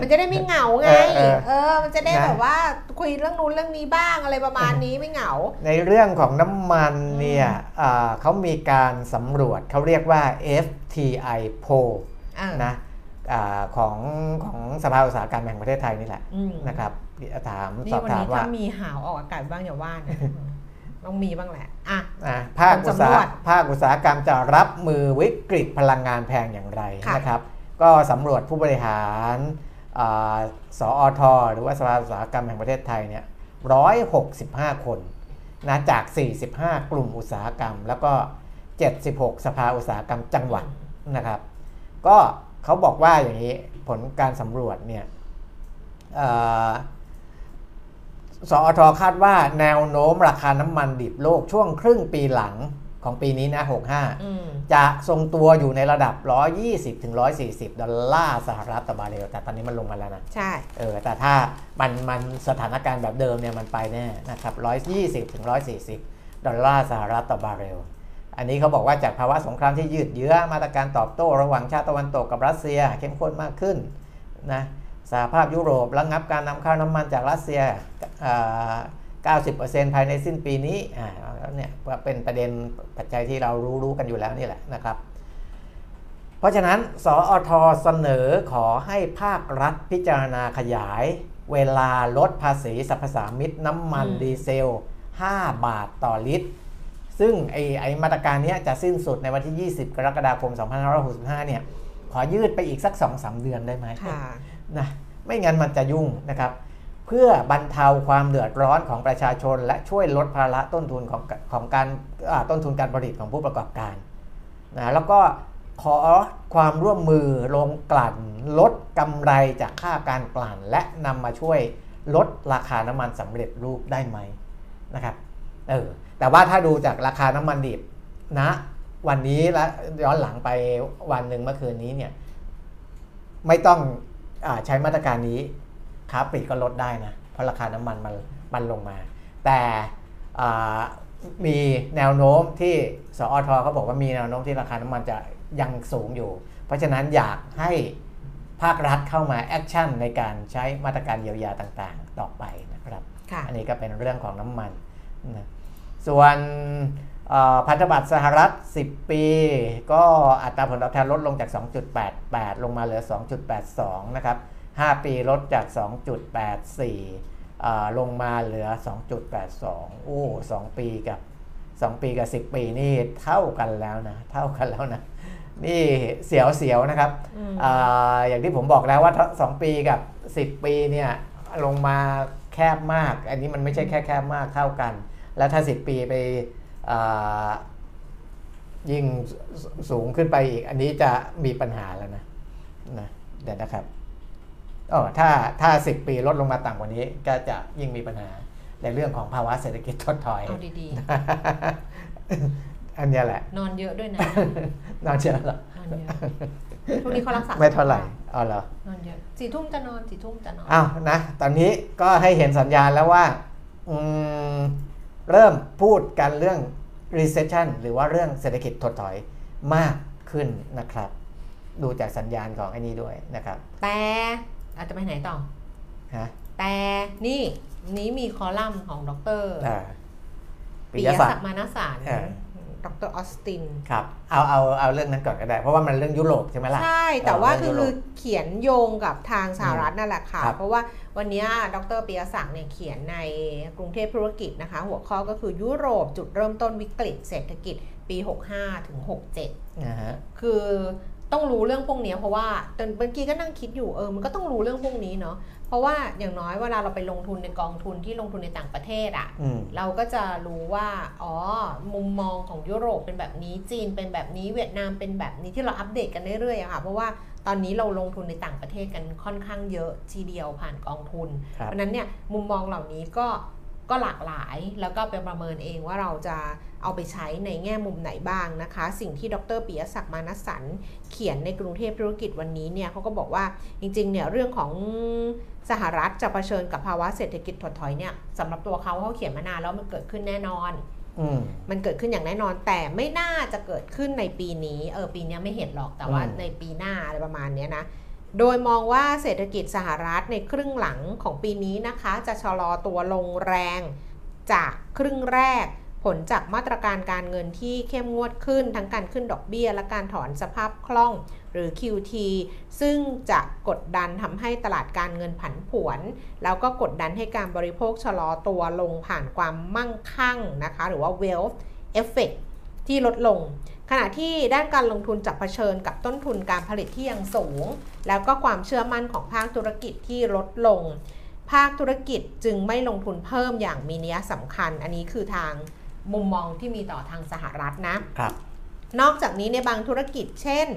มันจะได้ไม่เหงาไง เออเออ เออ มันจะได้นะ แบบว่าคุยเรื่องนู้นเรื่องนี้บ้างอะไรประมาณนี้ไม่เหงา ในเรื่องของน้ำมันเนี่ยอ่าเขามีการสำรวจเขาเรียกว่า FTI poll อ่านะอาของของสภาอุตสาหกรรมแห่งประเทศไทยนี่แหละอืมนะครับถามนี่สอบวันถามนี้ว่า ถ้ามีหาวออกอากาศบ้างอย่าว่านะ ต้องมีบ้างแหละอะอะภาคอุตสาผลสำรวหจภาคอุตสาหกรรมจะรับมือวิกฤตพลังงานแพงอย่างไรค่ะนะครับ ก็สำรวจผู้บริหารอ่าสอทหรือว่าสภาอุตสาหกรรมแห่งประเทศไทยเนี่ย165 คนนะจาก 45 กลุ่มอุตสาหกรรม แล้วก็ 76 สภาอุตสาหกรรมจังหวัดนะครับ ก็เขาบอกว่าอย่างนี้ผลการสำรวจเนี่ย เอ่อสอทคาดว่าแนวโน้มราคาน้ำมันดิบโลกช่วงครึ่งปีหลังของปีนี้นะ 65อืมจะทรงตัวอยู่ในระดับ 120ถึง140 ดอลลาร์สหรัฐต่อบาร์เรล แต่ตอนนี้มันลงมาแล้วนะ ใช่ เออ แต่ถ้ามันมันสถานการณ์แบบเดิมเนี่ยมันไปแน่นะครับ 120ถึง140 ดอลลาร์สหรัฐต่อบาร์เรล อันนี้เขาบอกว่าจากภาวะสงครามที่ยืดเยื้อ มาตรการตอบโต้ระหว่างชาติตะวันตกกับรัสเซีย เข้มข้นมากขึ้นนะ สหภาพยุโรประงับการนำเข้าน้ำมันจากรัสเซียอ่า90%ภายในสิ้นปีนี้อ่าแล้วเนี่ยก็เป็นประเด็นปัจจัยที่เรารู้รู้กันอยู่แล้วนี่แหละนะครับ เพราะฉะนั้น สอทเสนอขอให้ภาครัฐพิจารณาขยาย เวลาลดภาษีสรรพสามิตน้ำมันอืมดีเซล 5 บาทต่อลิตร ซึ่งไอ้ไอ้มาตรการเนี้ยจะสิ้นสุดในวันที่ 20 กรกฎาคม 2565 เนี่ย ขอยืดไปอีกสัก 2-3 เดือนได้ไหมค่ะ นะไม่งั้นมันจะยุ่งนะครับ เพื่อบรรเทาความเดือดร้อนของประชาชน และช่วยลดภาระต้นทุนของของการต้นทุนการผลิตของผู้ประกอบการนะแล้วก็ขอความร่วมมือลงกลั่น ลดกำไรจากค่าการกลั่น และนำมาช่วยลดราคาน้ำมันสำเร็จรูปได้ไหมนะครับเออแต่ว่าถ้าดูจากราคาน้ำมันดิบนะ วันนี้และย้อนหลังไปวันหนึ่งเมื่อคืนนี้เนี่ย ไม่ต้อง ใช้มาตรการนี้ค้าปลีกก็ลดได้นะ เพราะราคาน้ำมันมันมันลงมา แต่อ่ามีแนวโน้มที่สอทเขาบอกว่ามีแนวโน้มที่ราคาน้ำมันจะยังสูงอยู่ เพราะฉะนั้นอยากให้ภาครัฐเข้ามา action ในการใช้มาตรการเยียวยาต่างๆ ต่อไปนะครับค่ะอันนี้ก็เป็นเรื่องของน้ำมันนะส่วนเอ่อ พันธบัตรสหรัฐ 10 ปี ก็อัตราผลตอบแทนลดลงจาก 2.88 ลงมาเหลือ 2.82 นะครับ 5 ปีลดจาก 2.84อ่าลงมาเหลือ 2.82 โอ้ 2 ปีกับ 2 ปีกับ 10 ปีนี่เท่ากันแล้วนะ เท่ากันแล้วนะ นี่เสียวๆ นะครับอืมอาอย่างที่ผมบอกแล้วว่า 2 ปีกับ 10 ปีเนี่ยลงมาแคบมาก อันนี้มันไม่ใช่แค่แคบมากเท่ากัน แล้วถ้า 10 ปีไปอ่า ยิ่งสสูงขึ้นไปอีก อันนี้จะมีปัญหาแล้วนะนะเดี๋ยวนะครับอ๋อถ้าถ้า 10 ปีลดลงมาต่ำกว่านี้ ก็จะยิ่งมีปัญหาในเรื่องของภาวะเศรษฐกิจถดถอยเอาดีอันเนี้ยแหละๆนอนเยอะด้วยนะน่าเชื่อเหรอนอนเยอะช่วงนี้เขารักษาไม่เท่าไหร่อ๋อเหรอนอนเยอะสี่ทุ่มจะนอนสี่ทุ่มจะนอนอ้าวนะ ตอนนี้ก็ให้เห็นสัญญาณแล้วว่า อืม เริ่มพูดกันเรื่อง recession หรือว่าเรื่องเศรษฐกิจถดถอยมากขึ้นนะครับ ดูจากสัญญาณของไอ้นี้ด้วยนะครับ แต่อาจจะไปไหนต่อฮะแต่นี่นี้มีคอลัมน์ของดรอ่าปิปิยยศัศักกดิ์ดิ์มานสารเออ ดรออสตินครับเอาเอาเอาเรื่องนั้นก่อนก็ได้ เพราะว่ามันเรื่องยุโรปใช่ไหมล่ะ ใช่ แต่ว่าเออคืยุอโรปเขียนโยงกับทางสหรัฐนั่นแหละค่ะครับเพราะว่าวันนี้ดรปิยศักดิ์เนี่ยเขียนในกรุงเทพธุรกิจนะคะ หัวข้อก็คือยุโรปจุดเริ่มต้นวิกฤตเศรษฐกิจปี 65 ถึง 67นะฮะคือ ต้องรู้เรื่องพวกนี้เพราะว่าตอนเมื่อกี้ก็นั่งคิดอยู่เออมันก็ต้องรู้เรื่องพวกนี้เนาะเพราะว่าอย่างน้อยเวลาเราไปลงทุนในกองทุนที่ลงทุนในต่างประเทศอะอืมเราก็จะรู้ว่าอ๋อมุมมองของยุโรปเป็นแบบนี้จีนเป็นแบบนี้เวียดนามเป็นแบบนี้ที่เราอัปเดตกันเรื่อยๆอะค่ะเพราะว่าตอนนี้เราลงทุนในต่างประเทศกันค่อนข้างเยอะทีเดียวผ่านกองทุนครับเพราะฉะนั้นเนี่ยมุมมองเหล่านี้ก็ ก็หลากหลาย แล้วก็ไปประเมินเองว่าเราจะเอาไปใช้ในแง่มุมไหนบ้างนะคะ สิ่งที่ดรปิยศักดิ์มานสันเขียนในกรุงเทพธุรกิจวันนี้เนี่ยเขาก็บอกว่าจริงๆเนี่ยเรื่องของสหรัฐจะเผชิญกับภาวะเศรษฐกิจถดถอยเนี่ยสำหรับตัวเขาเขาเขียนมานานแล้วมันเกิดขึ้นแน่นอนอืมมันเกิดขึ้นอย่างแน่นอนแต่ไม่น่าจะเกิดขึ้นในปีนี้เออปีนี้ไม่เห็นหรอกแต่ว่าอืมในปีหน้าอะไรประมาณเนี้ยนะ โดยมองว่าเศรษฐกิจสหรัฐในครึ่งหลังของปีนี้นะคะ จะชะลอตัวลงแรงจากครึ่งแรก ผลจากมาตรการการเงินที่เข้มงวดขึ้น ทั้งการขึ้นดอกเบี้ย และการถอนสภาพคล่องหรือ QT ซึ่งจะกดดันทำให้ตลาดการเงินผันผวน แล้วก็กดดันให้การบริโภคชะลอตัวลงผ่านความมั่งคั่งนะคะ หรือว่า wealth effect ที่ลดลง ขณะที่ด้านการลงทุนจะเผชิญกับต้นทุนการผลิตที่ยังสูง แล้วก็ความเชื่อมั่นของภาคธุรกิจที่ลดลง ภาคธุรกิจจึงไม่ลงทุนเพิ่มอย่างมีนัยสำคัญ อันนี้คือทางมุมมองที่มีต่อทางสหรัฐนะครับ นอกจากนี้ในบางธุรกิจเช่น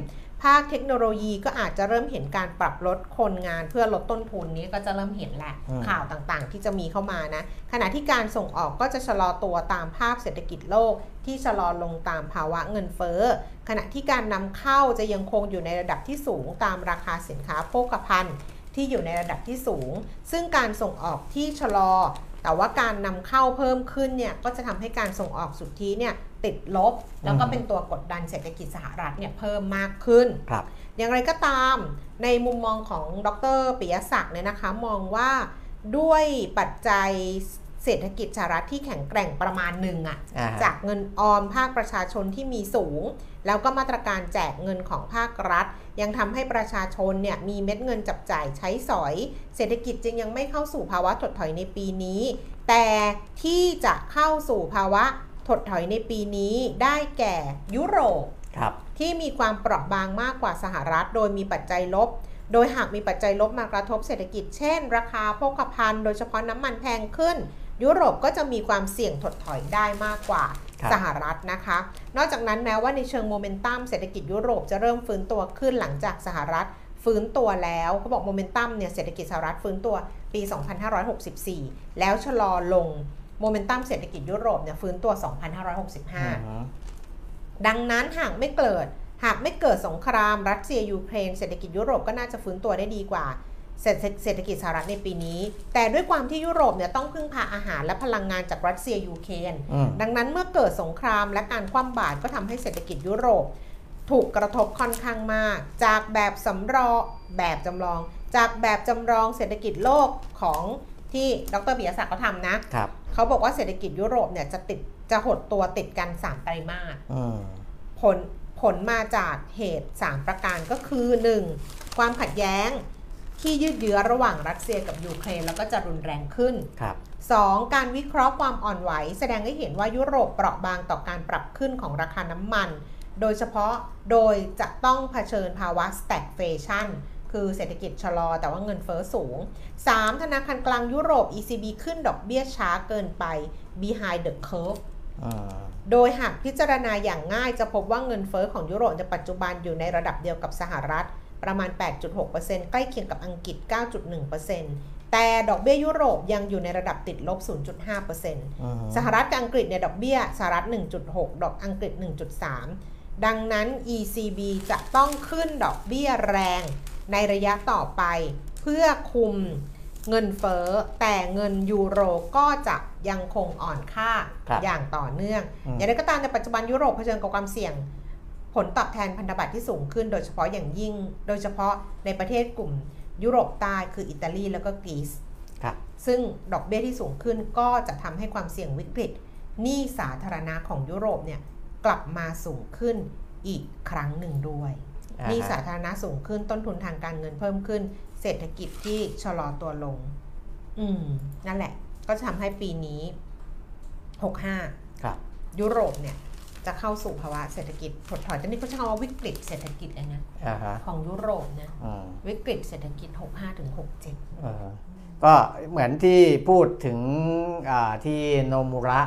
ภาคเทคโนโลยีก็อาจจะเริ่มเห็นการปรับลดคนงานเพื่อลดต้นทุนนี้ก็จะเริ่มเห็นแหละอืมข่าวต่างๆ ที่จะมีเข้ามานะ ขณะที่การส่งออกก็จะชะลอตัวตามภาพเศรษฐกิจโลก ที่ชะลอลงตามภาวะเงินเฟ้อ ขณะที่การนำเข้าจะยังคงอยู่ในระดับที่สูงตามราคาสินค้าโภคภัณฑ์ที่อยู่ในระดับที่สูง ซึ่งการส่งออกที่ชะลอ แต่ว่าการนำเข้าเพิ่มขึ้นเนี่ยก็จะทำให้การส่งออกสุทธิเนี่ย ติดลบ แล้วก็อืมเป็นตัวกดดันเศรษฐกิจสหรัฐเนี่ยเพิ่มมากขึ้นครับอย่างไรก็ตามในมุมมองของดรปิยศักดิ์เนี่ยนะคะมองว่าด้วยปัจจัยเศรษฐกิจสหรัฐที่แข็งแกร่งประมาณหนึ่งอะอ่าฮะจากเงินออมภาคประชาชนที่มีสูง แล้วก็มาตรการแจกเงินของภาครัฐ ยังทำให้ประชาชนเนี่ยมีเม็ดเงินจับจ่ายใช้สอย เศรษฐกิจจึงยังไม่เข้าสู่ภาวะถดถอยในปีนี้ แต่ที่จะเข้าสู่ภาวะ ถดถอยในปีนี้ได้แก่ยุโรปครับที่มีความเปราะบางมากกว่าสหรัฐ โดยมีปัจจัยลบ โดยหากมีปัจจัยลบมากระทบเศรษฐกิจ เช่น ราคาโภคภัณฑ์โดยเฉพาะน้ำมันแพงขึ้น ยุโรปก็จะมีความเสี่ยงถดถอยได้มากกว่าครับสหรัฐนะคะ นอกจากนั้นแม้ว่าในเชิงโมเมนตัมเศรษฐกิจยุโรปจะเริ่มฟื้นตัวขึ้นหลังจากสหรัฐฟื้นตัวแล้วเขาบอกโมเมนตัมเนี่ยเศรษฐกิจสหรัฐฟื้นตัวปี 2564 แล้วชะลอลง โมเมนตัมเศรษฐกิจยุโรปเนี่ยฟื้นตัว 2565อือฮึดังนั้นหากไม่เกิด หากไม่เกิดสงครามรัสเซียยูเครนเศรษฐกิจยุโรปก็น่าจะฟื้นตัวได้ดีกว่าเศรษฐเศรษฐกิจสหรัฐในปีนี้ แต่ด้วยความที่ยุโรปเนี่ยต้องพึ่งพาอาหารและพลังงานจากรัสเซียยูเครนอืมดังนั้นเมื่อเกิดสงครามและการคว่ำบาตรก็ทำให้เศรษฐกิจยุโรป ถูกกระทบค่อนข้างมาก จากแบบสำรองแบบจำลอง จากแบบจำลองเศรษฐกิจโลกของ ที่ดรปิยศักดิ์เขาทำนะ ครับ เขาบอกว่าเศรษฐกิจยุโรปเนี่ยจะติดจะหดตัวติดกัน 3 ไตรมาสอืม ผลผลมาจากเหตุ 3 ประการก็คือ 1. ความขัดแย้งที่ยืดเยื้อระหว่างรัสเซียกับยูเครนแล้วก็จะรุนแรงขึ้น ครับ 2. การวิเคราะห์ความอ่อนไหว แสดงให้เห็นว่ายุโรปเปราะบางต่อการปรับขึ้นของราคาน้ำมัน โดยเฉพาะโดยจะต้องเผชิญภาวะ stagflation คือเศรษฐกิจชะลอแต่ว่าเงินเฟอ้อสูง 3. ธนาคารกลางยุโรป ECB ขึ้นดอกเบี้ยช้าเกินไป behind the curve อืมโดยหากพิจารณาอย่างง่ายจะพบว่าเงินเฟอ้อของยุโรปในปัจจุบันอยู่ในระดับเดียวกับสหรัฐ ประมาณ 8.6%ใกล้เคียงกับอังกฤษ 9.1%แต่ดอกเบี้ยยุโรปยังอยู่ในระดับติดลบ 0.5%อืมสหรัฐกับอังกฤษเนี่ยดอกเบี้ยสหรัฐ 1.6 ดอกอังกฤษ 1.3ดังนั้น ECB จะต้องขึ้นดอกเบี้ยแรง ในระยะต่อไป เพื่อคุมเงินเฟ้อแต่เงินยูโรก็จะยังคงอ่อนค่าครับอย่างต่อเนื่องอืมอย่างไรก็ตามในปัจจุบันยุโรปเผชิญกับความเสี่ยง ผลตอบแทนพันธบัตรที่สูงขึ้น โดยเฉพาะอย่างยิ่ง โดยเฉพาะในประเทศกลุ่มยุโรปใต้คืออิตาลีแล้วก็กรีซครับซึ่งดอกเบี้ยที่สูงขึ้นก็จะทำให้ความเสี่ยงวิกฤตหนี้สาธารณะของยุโรปเนี่ยกลับมาสูงขึ้นอีกครั้งหนึ่งด้วย อ่าฮะหนี้สาธารณะสูงขึ้นต้นทุนทางการเงินเพิ่มขึ้น เศรษฐกิจที่ชะลอตัวลง อืม นั่นแหละ ก็จะทำให้ปีนี้65ครับยุโรปเนี่ยจะเข้าสู่ภาวะเศรษฐกิจถดถอยตอนนี้เขาใช้คำว่าวิกฤตเศรษฐกิจเลยนะอ่าฮะของยุโรปนะอืมวิกฤตเศรษฐกิจ 65ถึง67เออก็เหมือนที่พูดถึงอ่าที่โนมุระ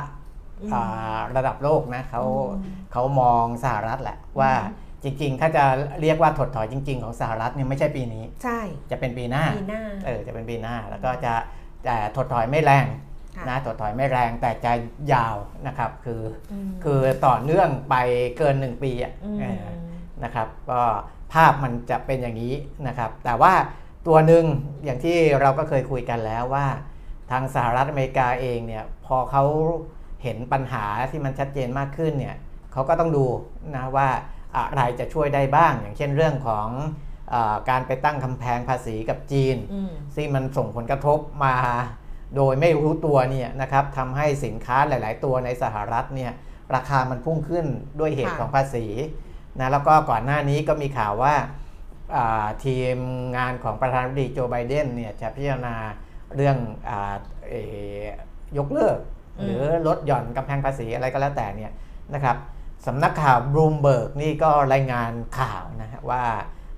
อืมอ่าระดับโลกนะเขาอืมเขามองสหรัฐแหละว่าอืม จริงๆ ถ้าจะเรียกว่าถดถอยจริง ๆ ของสหรัฐเนี่ยไม่ใช่ปีนี้ ใช่ จะเป็นปีหน้าปีหน้า เออจะเป็นปีหน้าแล้วก็จะแต่ถดถอยไม่แรงค่ะนะถดถอยไม่แรงแต่จะยาวนะครับ คือมคือต่อเนื่องไปเกิน 1 ปีอะอืมเออนะครับ ก็ภาพมันจะเป็นอย่างนี้นะครับ แต่ว่าตัวหนึ่งอย่างที่เราก็เคยคุยกันแล้วว่า ทางสหรัฐอเมริกาเองเนี่ยพอเขาเห็นปัญหาที่มันชัดเจนมากขึ้นเนี่ยเขาก็ต้องดูนะว่า อะไรจะช่วยได้บ้าง อย่างเช่นเรื่องของเออการไปตั้งกำแพงภาษีกับจีนอืมซึ่งมันส่งผลกระทบมาโดยไม่รู้ตัวเนี่ยนะครับทำให้สินค้าหลาย ๆ ตัวในสหรัฐเนี่ยราคามันพุ่งขึ้นด้วยเหตุค่ะของภาษีนะแล้วก็ก่อนหน้านี้ก็มีข่าวว่าอ่าทีมงานของประธานาธิบดีโจไบเดนเนี่ยจะพิจารณาเรื่องอาเอ่อยกเลิกอืมหรือลดหย่อนกำแพงภาษีอะไรก็แล้วแต่เนี่ยนะครับ สำนักข่าวบลูมเบิร์กนี่ก็รายงานข่าวนะฮะว่า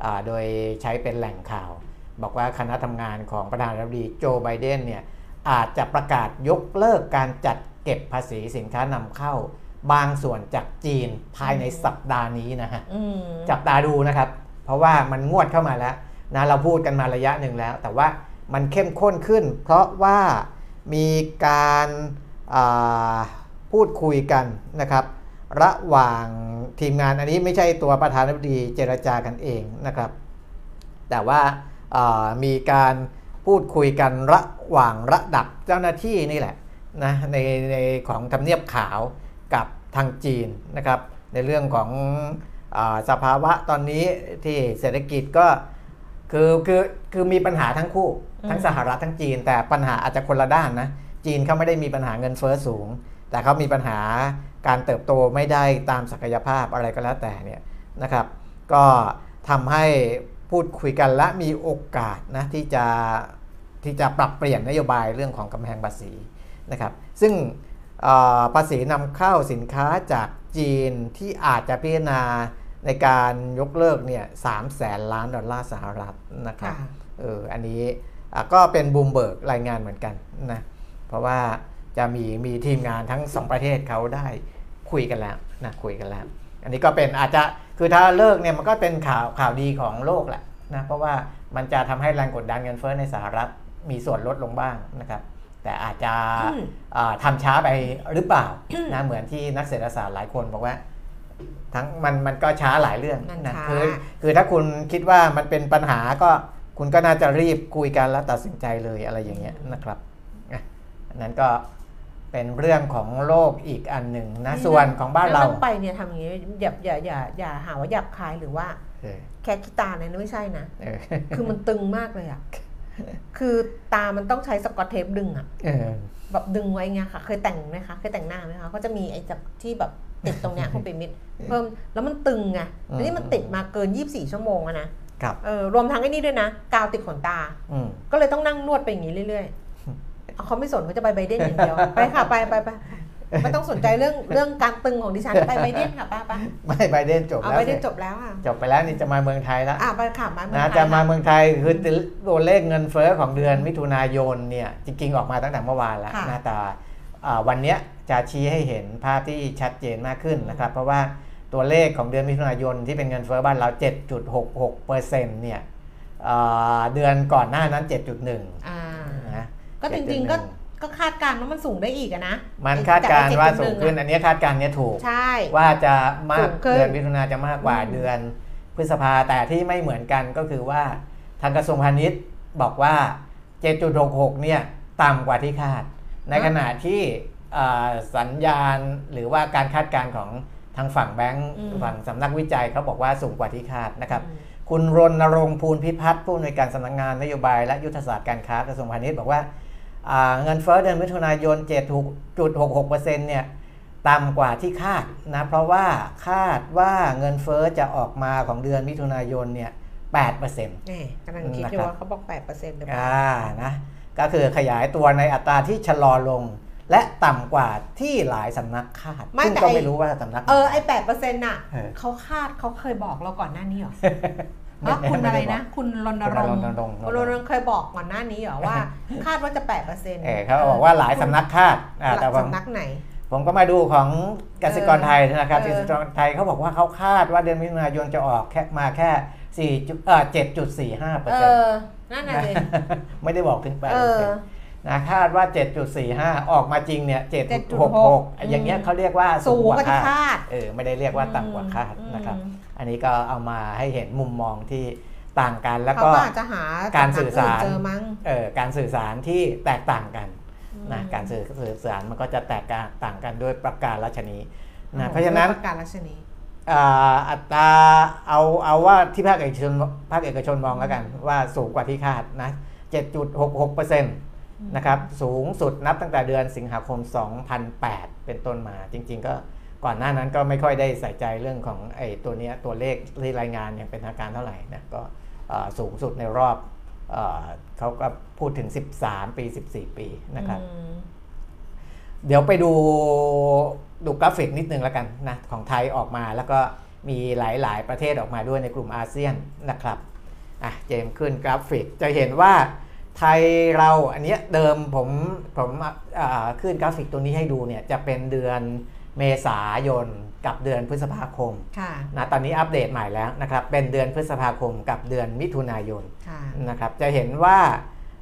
อ่าโดยใช้เป็นแหล่งข่าว บอกว่าคณะทำงานของประธานาธิบดีโจไบเดนเนี่ยอาจจะประกาศยกเลิกการจัดเก็บภาษีสินค้านำเข้า บางส่วนจากจีนภายในสัปดาห์นี้นะฮะอืมจับตาดูนะครับ เพราะว่ามันงวดเข้ามาแล้วนะเราพูดกันมาระยะหนึ่งแล้ว แต่ว่ามันเข้มข้นขึ้น เพราะว่ามีการอ่าพูดคุยกันนะครับ ระหว่างทีมงานอันนี้ไม่ใช่ตัวประธานาธิบดีเจรจากันเองนะครับ แต่ว่ามีการพูดคุยกันระหว่างระดับเจ้าหน้าที่นี่แหละนะในในของทำเนียบขาวกับทางจีนนะครับ ในเรื่องของอสภาวะตอนนี้ที่เศรษฐกิจก็คือคือคือมีปัญหาทั้งคู่ ทั้งสหรัฐทั้งจีน แต่ปัญหาอาจจะคนละด้านนะจีนเขาไม่ได้มีปัญหาเงินเฟ้อสูง แต่เขามีปัญหา การเติบโตไม่ได้ตามศักยภาพอะไรก็แล้วแต่เนี่ยนะครับ ก็ทำให้พูดคุยกันและมีโอกาสนะที่จะที่จะปรับเปลี่ยนนโยบายเรื่องของกำแพงภาษีนะครับ ซึ่งเอ่อภาษีนำเข้าสินค้าจากจีนที่อาจจะพิจารณาในการยกเลิกเนี่ยสามแสนล้านดอลลาร์สหรัฐนะครับค่ะเอออันนี้อะก็เป็นบูมเบิร์กรายงานเหมือนกันนะเพราะว่า จะมีมีทีมงานทั้งสองประเทศเขาได้คุยกันแล้วนะคุยกันแล้ว อันนี้ก็เป็นอาจจะคือถ้าเลิกเนี่ยมันก็เป็นข่าวข่าวดีของโลกแหละนะเพราะว่ามันจะทำให้แรงกดดันเงินเฟ้อในสหรัฐมีส่วนลดลงบ้างนะครับแต่อาจจะอืมอ่าทำช้าไปหรือเปล่านะเหมือนที่นักเศรษฐศาสตร์หลายคนบอกว่า ทั้งมันมันก็ช้าหลายเรื่องมันนะช้าคือคือถ้าคุณคิดว่ามันเป็นปัญหาก็คุณก็น่าจะรีบคุยกันแล้วตัดสินใจเลยอะไรอย่างเงี้ยนะครับอะอันนั้นก็ เป็นเรื่องของโลกอีกอันหนึ่งนะส่วนของบ้านเราแล้วไปเนี่ยทำอย่างนี้อย่าอย่าอย่าอย่าหาว่าหยาบคายหรือว่าเออแค่คิดตาเนี่ยนะไม่ใช่นะเออคือมันตึงมากเลยอะคือตามันต้องใช้สกอตเทปดึงอะเออแบบดึงไว้ไงค่ะ เคยแต่งไหมคะเคยแต่งหน้าไหมคะก็จะมีไอ้จากที่แบบติดตรงเนี้ยคุณปิมิดเพิ่มแล้วมันตึงไงอืมแล้วนี่มันติดมาเกิน 24 ชั่วโมงอะนะเออรวมทั้งไอ้นี่ด้วยนะ กาวติดขนตาอืมก็เลยต้องนั่งนวดไปอย่างนี้เรื่อยๆ เอาเขาไม่สนเขาจะไปไบเดนอย่างเดียว ไปค่ะไปไปไปไม่ต้องสนใจเรื่องเรื่องการตึงของดิฉันไปไบเดนค่ะป้าป้าไม่ไบเดนจบเอาแล้วไบเดนสิจบแล้วอะจบไปแล้วนี่จะมาเมืองไทยแล้วอะไปค่ะมาเมืองนะไทยจะมาค่ะเมืองไทยคือตัวเลขเงินเฟ้อของเดือนมิถุนายนเนี่ยจริงๆออกมาตั้งแต่เมื่อวานแล้วค่ะนะแต่อ่าวันเนี้ยจะชี้ให้เห็นภาพที่ชัดเจนมากขึ้นนะครับ เพราะว่าตัวเลขของเดือนมิถุนายนที่เป็นเงินเฟ้อบ้านเรา 7.66เปอร์เซ็นต์เนี่ยอ่าเดือนก่อนหน้านั้น 7.1อ่านะ ก็จริงๆก็7.1ก็คาดการณ์ว่ามันสูงได้อีกอะนะ มันคาดการณ์ว่าสูงขึ้นอะอันเนี้ยคาดการณ์เนี้ยถูก ใช่ ว่าจะมากสูงขึ้นเดือนมิถุนาจะมากกว่าอืมเดือนพฤษภาแต่ที่ไม่เหมือนกันก็คือว่าทางกระทรวงพาณิชย์บอกว่า 7.66 เนี่ยต่ำกว่าที่คาด ในขณะที่อ่าสัญญาณหรือว่าการคาดการณ์ของทางฝั่งแบงก์ฝั่งสำนักวิจัยเขาบอกว่าสูงกว่าที่คาดนะครับอืมคุณรณรงค์ภูลพิพัฒน์ผู้อำนวยการสำนักงานนโยบายและยุทธศาสตร์การค้ากระทรวงพาณิชย์บอกว่าอ่า เงินเฟ้อเดือนมิถุนายน 7.66%เนี่ยต่ำกว่าที่คาดนะเพราะว่าคาดว่าเงินเฟ้อจะออกมาของเดือนมิถุนายนเนี่ย8%นี่กำลังคิดอยู่ว่าเขาบอก8%เปอร์เซ็นต์หรือเปล่าอ่านะก็คือขยายตัวในอัตราที่ชะลอลง และต่ำกว่าที่หลายสำนักคาดไม่ซึ่งแต่ก็ไอ้ไม่รู้ว่าสำนักหนเออไอ้แปดเปอร์เซ็นต์น่ะเออเขาคาดเขาเคยบอกเราก่อนหน้านี้เหรอไม่ว่า คุณไม่อะไรได้บอกนะคุณรณรงค์คุณรณรงค์คุณรณรงค์เคยบอกก่อนหน้านี้เหรอว่า คาดว่าจะแปดเปอร์เซ็นต์เออเขาบอกว่าหลายสำนักคาดอ่าแต่ผมสำนักไหน ผมก็มาดูของกสิกรไทยธนาคารเออกสิกรไทยเขาบอกว่าเขาคาดว่าเดือนมิถุนายนจะออกแค่มาแค่สี่จุดเออเจ็ดจุดสี่ห้าเปอร์เอเซ็นต์อนั่นน่ะสิไม่ได้บอกถึงแปดเอเปอร์เซ็นต์นะคาดว่า 7.45 ออกมาจริงเนี่ย7.66 อย่างเงี้ยเขาเรียกว่าสูงกว่าที่คาดคาดเออไม่ได้เรียกว่าต่ำกว่าคาดนะครับ อืมอันนี้ก็เอามาให้เห็นมุมมองที่ต่างกันแล้วเขาก็ก็อาจจะหาการสื่อสารเจอมั้งเออการสื่อสารที่แตกต่างกันนะอืมการสื่อสื่อสารมันก็จะแตกต่างกันด้วยประการราชนีโอ้นะโหเพราะฉะนั้นประการรัชนีอ่าอัตราเอาเอาว่าที่ภาคเอกชนภาคเอกชนมองแล้วกัน ว่าสูงกว่าที่คาดนะ7.66%นนะครับสูงสุดนับตั้งแต่เดือนสิงหาคม 2008 เป็นต้นมาจริง ๆ ก็ ก่อนหน้านั้นก็ไม่ค่อยได้ใส่ใจเรื่องของไอ้ตัวนี้ตัวเลขที่รายงานย่างเป็นทางการเท่าไหร่นะก็สูงสุดในรอบเอเขาก็พูดถึง 13 ปี 14 ปีนะครับเดี๋ยวไปดูดูกราฟิกนิดนึงแล้วกันนะของไทยออกมาแล้วก็มีหลาย ๆ ประเทศออกมาด้วยในกลุ่มอาเซียนนะครับอะเจมส์ขึ้นกราฟิกจะเห็นว่าไทยเราอันเนี้ยเดิมผมผมขึ้นกราฟิกตัวนี้ให้ดูเนี่ยจะเป็นเดือน เมษายนกับเดือนพฤษภาคมค่ะนะตอนนี้อัปเดตใหม่แล้วนะครับ เป็นเดือนพฤษภาคมกับเดือนมิถุนายนค่ะนะครับ จะเห็นว่า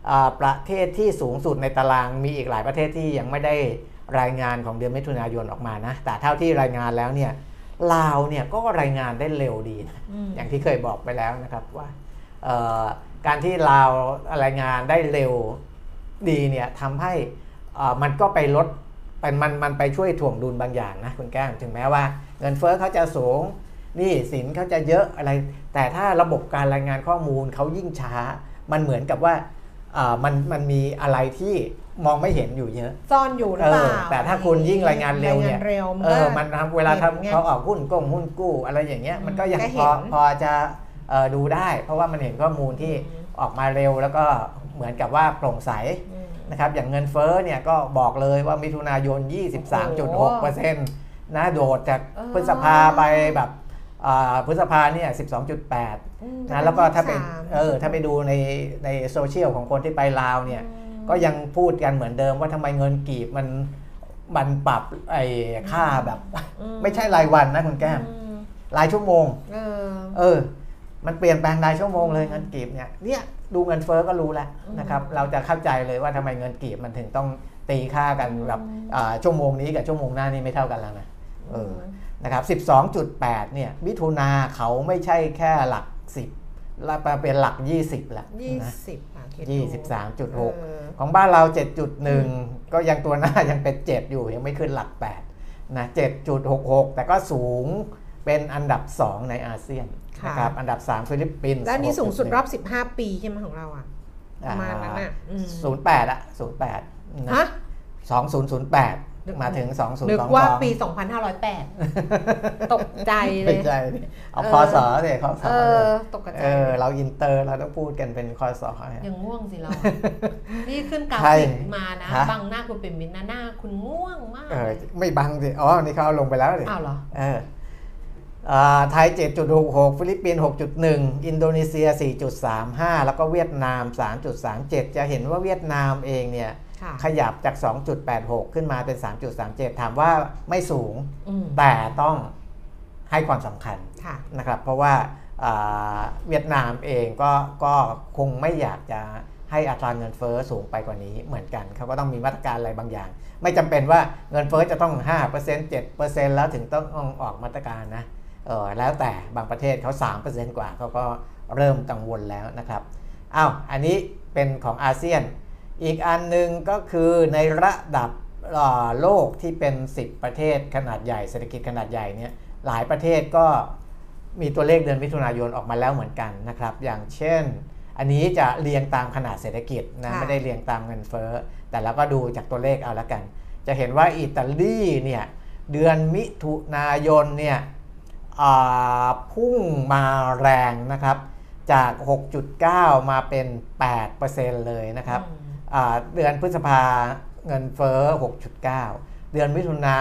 อ่าประเทศที่สูงสุดในตารางมีอีกหลายประเทศที่ยังไม่ได้รายงานของเดือนมิถุนายนออกมานะ แต่เท่าที่รายงานแล้วเนี่ยลาวเนี่ยก็รายงานได้เร็วดีนะอืมอย่างที่เคยบอกไปแล้วนะครับว่าเอ่อการที่ลาวรายงานได้เร็วดีเนี่ยทำให้เอ่อมันก็ไปลด เป็นมันมันไปช่วยถ่วงดุลบางอย่างนะคุณแก้มถึงแม้ว่า เงินเฟ้อเขาจะสูงหนี่สินเขาจะเยอะอะไร แต่ถ้าระบบการรายงานข้อมูลเขายิ่งช้า มันเหมือนกับว่าเอ่อมันมันมีอะไรที่มองไม่เห็นอยู่เยอะซ่อนอยู่หรือเปล่าเออแต่ถ้าคุณยิ่งรายงานเร็วเนี่ยรายงานเร็วมันเอก็อมันทำเวลาเห็นไงทำเขาออกหุ้นกงหุ้นกู้ อะไรอย่างเงี้ยอืมมันก็ยังก็พเห็อนพอจะเอ่อดูได้ เพราะว่ามันเห็นข้อมูลที่อืมออกมาเร็วแล้วก็เหมือนกับว่าโปร่งใสอืม นะครับอย่างเงินเฟ้อเนี่ยก็บอกเลยว่ามิถุนายน 23.6%นะโดดจากเออพฤษภาไปแบบอ่าพฤษภาเนี่ย 12.8อืมนะ แล้วก็ถ้าไปสมเออถ้าไปดูในในโซเชียลของคนที่ไปลาวเนี่ยอืมก็ยังพูดกันเหมือนเดิมว่าทำไมเงินกีบมันมันปรับไอ้ค่าแบบอืไม่ใช่รายวันนะคุณแก้มอืมรายชั่วโมงเออเออ มันเปลี่ยนแปลงรายชั่วโมงเลยเงินกีบเนี่ยเนี่ย ดูเงินเฟ้อก็รู้แล้วอืมนะครับ เราจะเข้าใจเลยว่าทำไมเงินกีบมันถึงต้องตีค่ากันแบบอ่าชั่วโมงนี้กับชั่วโมงหน้านี่ไม่เท่ากันแล้วนะเออนะครับ12.8เนี่ยมิถุนาเขาไม่ใช่แค่หลัก 10แล้วมาเป็นหลัก 20แล้วยี่นะสิบอะคิดดูยี่สิบสามจุดหกเออของบ้านเรา 7.1 ก็ยังตัวหน้ายังเป็น 7 อยู่ยังไม่ขึ้นหลัก8นะ7.66 แต่ก็สูง เป็นอันดับ 2 ในอาเซียนค่ะนะครับอันดับ 3 ฟิลิปปินส์และอันนี้สูงสุด6.1รอบ 15 ปีใช่ไหมของเราอะประมาณนั้นน่ะอืมศูนย์แปดอะศูนย์แปดนะฮะสองศูนย์ศูนย์แปดมาถึงสองศูนย์นึกสองว่าสองปี 2508 ตกใจเลไม่ใช่ดิเอาเออคอสอเลยคอสอเอเลอยตกใจเออเราอินเตอร์เราต้องพูดกันเป็นคอสอยังง่วงสิเราอะนี่ขึ้นกราฟิกใช่มานะฮะบังหน้าคุณเป็นมิตรนะหน้าคุณง่วงมาก เออไม่บังสิ อ๋อ นี่เขาเอาลงไปแล้วสิอ้าวเหรอ เอออ่า ไทย 7.66 ฟิลิปปินส์ 6.1 อินโดนีเซีย 4.35 แล้วก็เวียดนาม 3.37 จะเห็นว่าเวียดนามเองเนี่ยค่ะขยับจาก 2.86 ขึ้นมาเป็น 3.37 ถามว่าไม่สูงอืมแต่ต้องให้ความสำคัญค่ะนะครับ เพราะว่าอ่าเวียดนามเองก็ก็คงไม่อยากจะให้อัตราเงินเฟ้อสูงไปกว่านี้เหมือนกันเขาก็ต้องมีมาตรการอะไรบางอย่าง ไม่จำเป็นว่าเงินเฟ้อจะต้อง 5% 7%แล้วถึงต้องออกมาตรการนะ เออแล้วแต่บางประเทศเขา3%กว่าเขาก็เริ่มกังวลแล้วนะครับอ้าวอันนี้เป็นของอาเซียน อีกอันหนึ่งก็คือในระดับเอ่อโลกที่เป็น 10 ประเทศขนาดใหญ่เศรษฐกิจขนาดใหญ่เนี่ยหลายประเทศก็มีตัวเลขเดือนมิถุนายนออกมาแล้วเหมือนกันนะครับ อย่างเช่น อันนี้จะเรียงตามขนาดเศรษฐกิจนะค่ะไม่ได้เรียงตามเงินเฟ้อ แต่เราก็ดูจากตัวเลขเอาละกัน จะเห็นว่าอิตาลีเนี่ยเดือนมิถุนายนเนี่ยอ่า พุ่งมาแรงนะครับ จาก 6.9 มาเป็น 8%เลยนะครับอืมอ่าเดือนพฤษภาเงินเฟ้อ 6.9 เดือนมิถุนา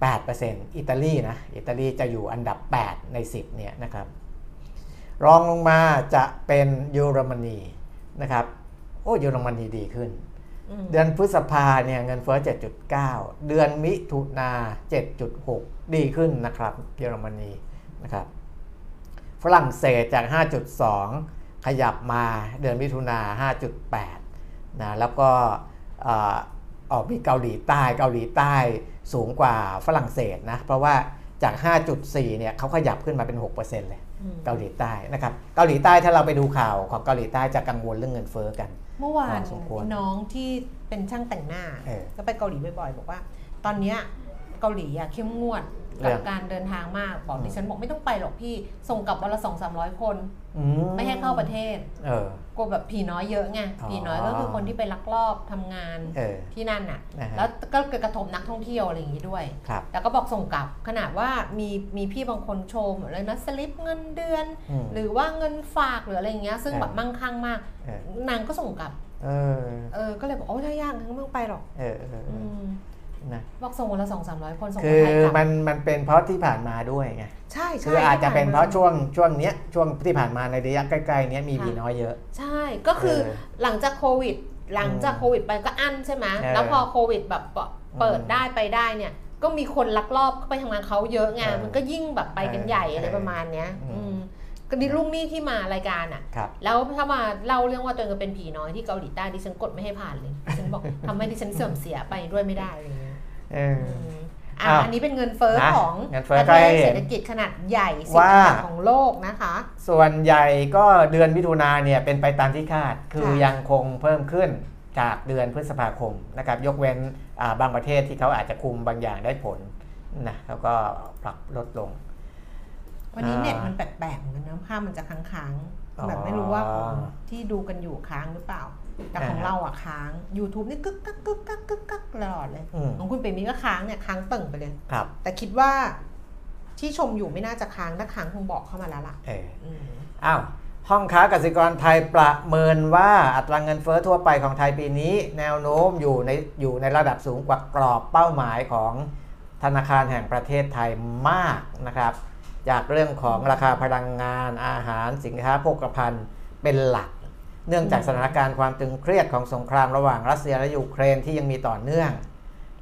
8%อิตาลีนะอิตาลีจะอยู่อันดับ 8 ใน 10เนี่ยนะครับ รองลงมาจะเป็นเยอรมนีนะครับโอ้เยอรมนีดีขึ้นอืมเดือนพฤษภาเนี่ยเงินเฟ้อ 7.9 เดือนมิถุนา7.6 ดีขึ้นนะครับเยอรมนีนะครับฝรั่งเศสจาก 5.2 ขยับมาเดือนมิถุนา5.8นะแล้วก็เอ่อออกมีเกาหลีใต้เกาหลีใต้สูงกว่าฝรั่งเศสนะเพราะว่าจาก 5.4 เนี่ยเขาขยับขึ้นมาเป็น 6%เลยอืมเกาหลีใต้นะครับเกาหลีใต้ถ้าเราไปดูข่าวของเกาหลีใต้จะกังวลเรื่องเงินเฟ้อกัน เมื่อวานพอสมควรน้องที่เป็นช่างแต่งหน้าเออก็ไปเกาหลีบ่อยๆบอกว่า ตอนเนี้ยเกาหลีอะเข้มงวดเรื่ กัอบงการเดินทางมากบอกอืมดิฉันบอกไม่ต้องไปหรอกพี่ส่งกลับวันละสองสามร้อยคนอืไม่ให้เข้าประเทศเออกลัวแบบผีน้อยเยอะไงอ๋อผีน้อยก็คือคนที่ไปลักลอบทำงานเออที่นั่นน่ะนะฮะแล้วก็เกิดกระทบนักท่องเที่ยวอะไรอย่างนี้ด้วยครับแล้วก็บอกส่งกลับขนาดว่ามีมีพี่บางคนโชว์หมดเลยนะสลิปเงินเดือนอืมหรือว่าเงินฝากหรืออะไรอย่างเงี้ยซึ่งเออแบบมั่งคั่งมากเออนางก็ส่งกลับ เออเออก็เลยบอกโอ้ยถ้ายากงั้นก็ไม่ต้องไปหรอก เออเออเออือม นะบอกส่งวันละสองสามร้อยคนส่งคืคนอไทยกลับมันมันเป็นเพราะที่ผ่านมาด้วยไงใช่ใช่คืออาจจะเป็นเพราะที่ผ่ช่วงช่วงเนี้ยช่วงที่ผ่านมาในระยะใกล้ๆเนี้ยมีค่ะผีน้อยเยอะ ใช่ก็คือเออหลังจากโควิด หลังจากโควิดไปก็อั้นใช่ไหมเออแล้วพอโควิดแบบเปิดได้ไปได้เนี่ย ก็มีคนลักลอบเข้าไปทำงานเขาเยอะไงเออมันก็ยิ่งแบบไปกันใหญ่เอออะไรประมาณเนี้ยอืม อืมก็ดิลูกหนี้ที่มารายการอะ ครับ แล้วถ้ามาเล่าเรื่องว่าตัวเองเป็นผีน้อยที่เกาหลีใต้ดิฉันกดไม่ให้ผ่านเลย ดิฉันบอก ทำให้ดิฉันเสื่อมเสียไปด้วยไม่ได้อะไรเงี้ย เอออืมอะอ้าวอันนี้เป็นเงินเฟ้อนะของเงินเฟ้อประก็เทให้ศเห็นเศรษฐกิจขนาดใหญ่สิบว่าอันดับของโลกนะคะ ส่วนใหญ่ก็เดือนมิถุนาเนี่ยเป็นไปตามที่คาด คือค่ะยังคงเพิ่มขึ้นจากเดือนพฤษภาคมนะครับ ยกเว้นอ่าบางประเทศที่เขาอาจจะคุมบางอย่างได้ผลนะเขาก็ปรับลดลง วันนี้อ่าเน็ตมันแปลกๆเหมือนกันนะภาพมันจะค้างอ๋อๆแบบไม่รู้ว่าของที่ดูกันอยู่ค้างหรือเปล่า แต่ของอ่าฮะเราอะค้าง YouTube นี่กึกกักกึกกักกึกกักตลอดเลยอืมของคุณเปรมมีก็ค้างเนี่ยค้างตึงไปเลยครับ แต่คิดว่าที่ชมอยู่ไม่น่าจะค้างถ้าค้างคงบอกเข้ามาแล้วล่ะเอออืมอ้าวห้องค้ากสิกรไทยประเมินว่าอัตราเงินเฟ้อทั่วไปของไทยปีนี้ แนวโน้มอยู่ในอยู่ในระดับสูงกว่ากรอบเป้าหมายของธนาคารแห่งประเทศไทยมากนะครับ จากเรื่องของราคาพลังงานอาหารสินค้าโภคภัณฑ์เป็นหลัก เนื่องจากสถานการณ์ความตึงเครียดของสงครามระหว่างรัสเซียและยูเครนที่ยังมีต่อเนื่อง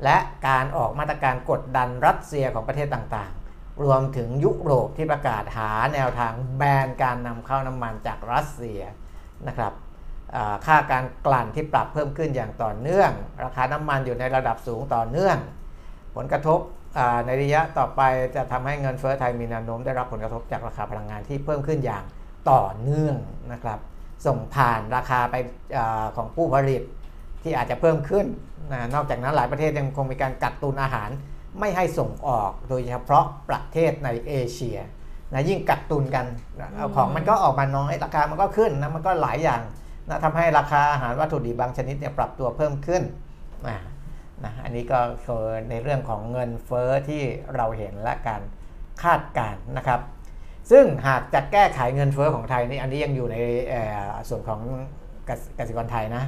และการออกมาตรการกดดันรัสเซียของประเทศต่างๆ รวมถึงยุโรปที่ประกาศหาแนวทางแบนการนำเข้าน้ำมันจากรัสเซียนะครับค่าการกลั่นที่ปรับเพิ่มขึ้นอย่างต่อเนื่อง ราคาน้ำมันอยู่ในระดับสูงต่อเนื่อง ผลกระทบในระยะต่อไปจะทำให้เงินเฟ้อไทยมีแนวโน้มได้รับผลกระทบจากราคาพลังงานที่เพิ่มขึ้นอย่างต่อเนื่องนะครับ ส่งผ่านราคาไปอาของผู้ผลิตที่อาจจะเพิ่มขึ้นนะนอกจากนั้นหลายประเทศยังคงมีการกักตุนอาหารไม่ให้ส่งออกโดยเฉพาะประเทศในเอเชียนะยิ่งกักตุนกันนะเอาของมันก็ออกมาน้อยราคามันก็ขึ้นนะมันก็หลายอย่างนะทำให้ราคาอาหารวัตถุดิบบางชนิดเนี่ยปรับตัวเพิ่มขึ้นนะนะอันนี้ก็คือในเรื่องของเงินเฟ้อที่เราเห็นและการคาดการณ์นะครับ ซึ่งหากจะแก้ไขเงินเฟ้อของไทยนี่อันนี้ยังอยู่ในส่วนของกสิกรไทยนะ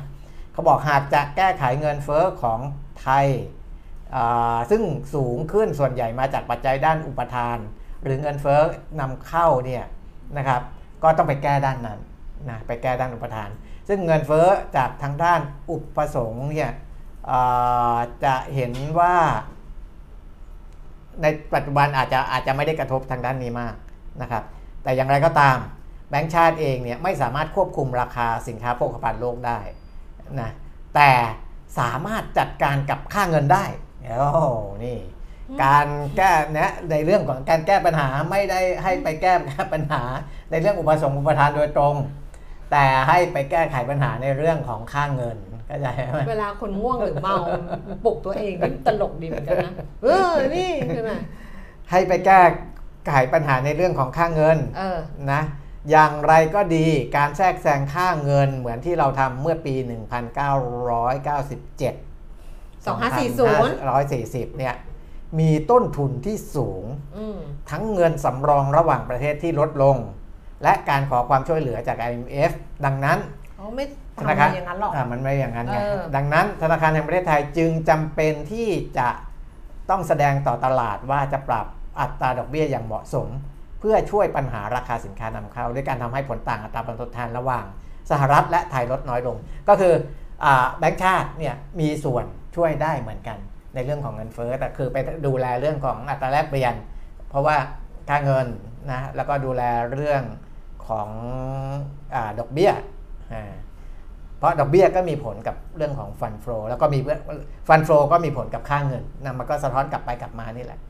เขาบอกหากจะแก้ไขเงินเฟ้อของไทย ซึ่งสูงขึ้นส่วนใหญ่มาจากปัจจัยด้านอุปทาน หรือเงินเฟ้อนำเข้าเนี่ยนะครับก็ต้องไปแก้ด้านนั้นนะไปแก้ด้านอุปทาน ซึ่งเงินเฟ้อจากทางด้านอุปสงค์เนี่ยจะเห็นว่าในปัจจุบันอาจจะอาจจะไม่ได้กระทบทางด้านนี้มาก นะครับแต่อย่างไรก็ตามแบงก์ชาติเองเนี่ยไม่สามารถควบคุมราคาสินค้าโภคภัณฑ์โลกได้นะแต่สามารถจัดการกับค่าเงินได้โอ้โหนี่การแก้เนี่ยในเรื่องของการแก้ปัญหาไม่ได้ให้ไปแก้ปัญหาในเรื่องอุปสงค์อุปทานโดยตรง แต่ให้ไปแก้ไขปัญหาในเรื่องของค่าเงินเข้าใจไหมเวลาคนง่วงหรือเมาปลุกตัวเองนี่ตลกดีเหมือนกันนะเออนี่ใช่ไหมให้ไปแก้ ไขปัญหาในเรื่องของค่าเงินเออนะอย่างไรก็ดีการแทรกแซงค่าเงินเหมือนที่เราทำเมื่อปี 1997 2540 140เนี่ยมีต้นทุนที่สูงอืมทั้งเงินสำรองระหว่างประเทศที่ลดลง และการขอความช่วยเหลือจาก IMF ดังนั้นเขาไม่ธทำนาคารอย่างนั้นหรอกอ่ามันไม่อย่างนั้นไงเออดังนั้นธนาคารแห่งประเทศไทยจึงจำเป็นที่จะต้องแสดงต่อตลาดว่าจะปรับ อัตราดอกเบี้ยอย่างเหมาะสม เพื่อช่วยปัญหาราคาสินค้านำเข้า ด้วยการทำให้ผลต่างอัตราผลตอบแทนระหว่าง สหรัฐและไทยลดน้อยลง ก็คืออแบงก์ชาติเนี่ยมีส่วนช่วยได้เหมือนกันในเรื่องของเงินเฟ้อแต่คือไปดูแลเรื่องของอัตราแลกเปลี่ยน เพราะว่าค่าเงินนะแล้วก็ดูแลเรื่องของดอกเบี้ยเพราะดอกเบี้ยก็มีผลกับเรื่องของ fund flow แล้วก็มี fund flow ก็มีผลกับค่าเงินนะมันก็สะท้อนกลับไปกลับมานี่แหละ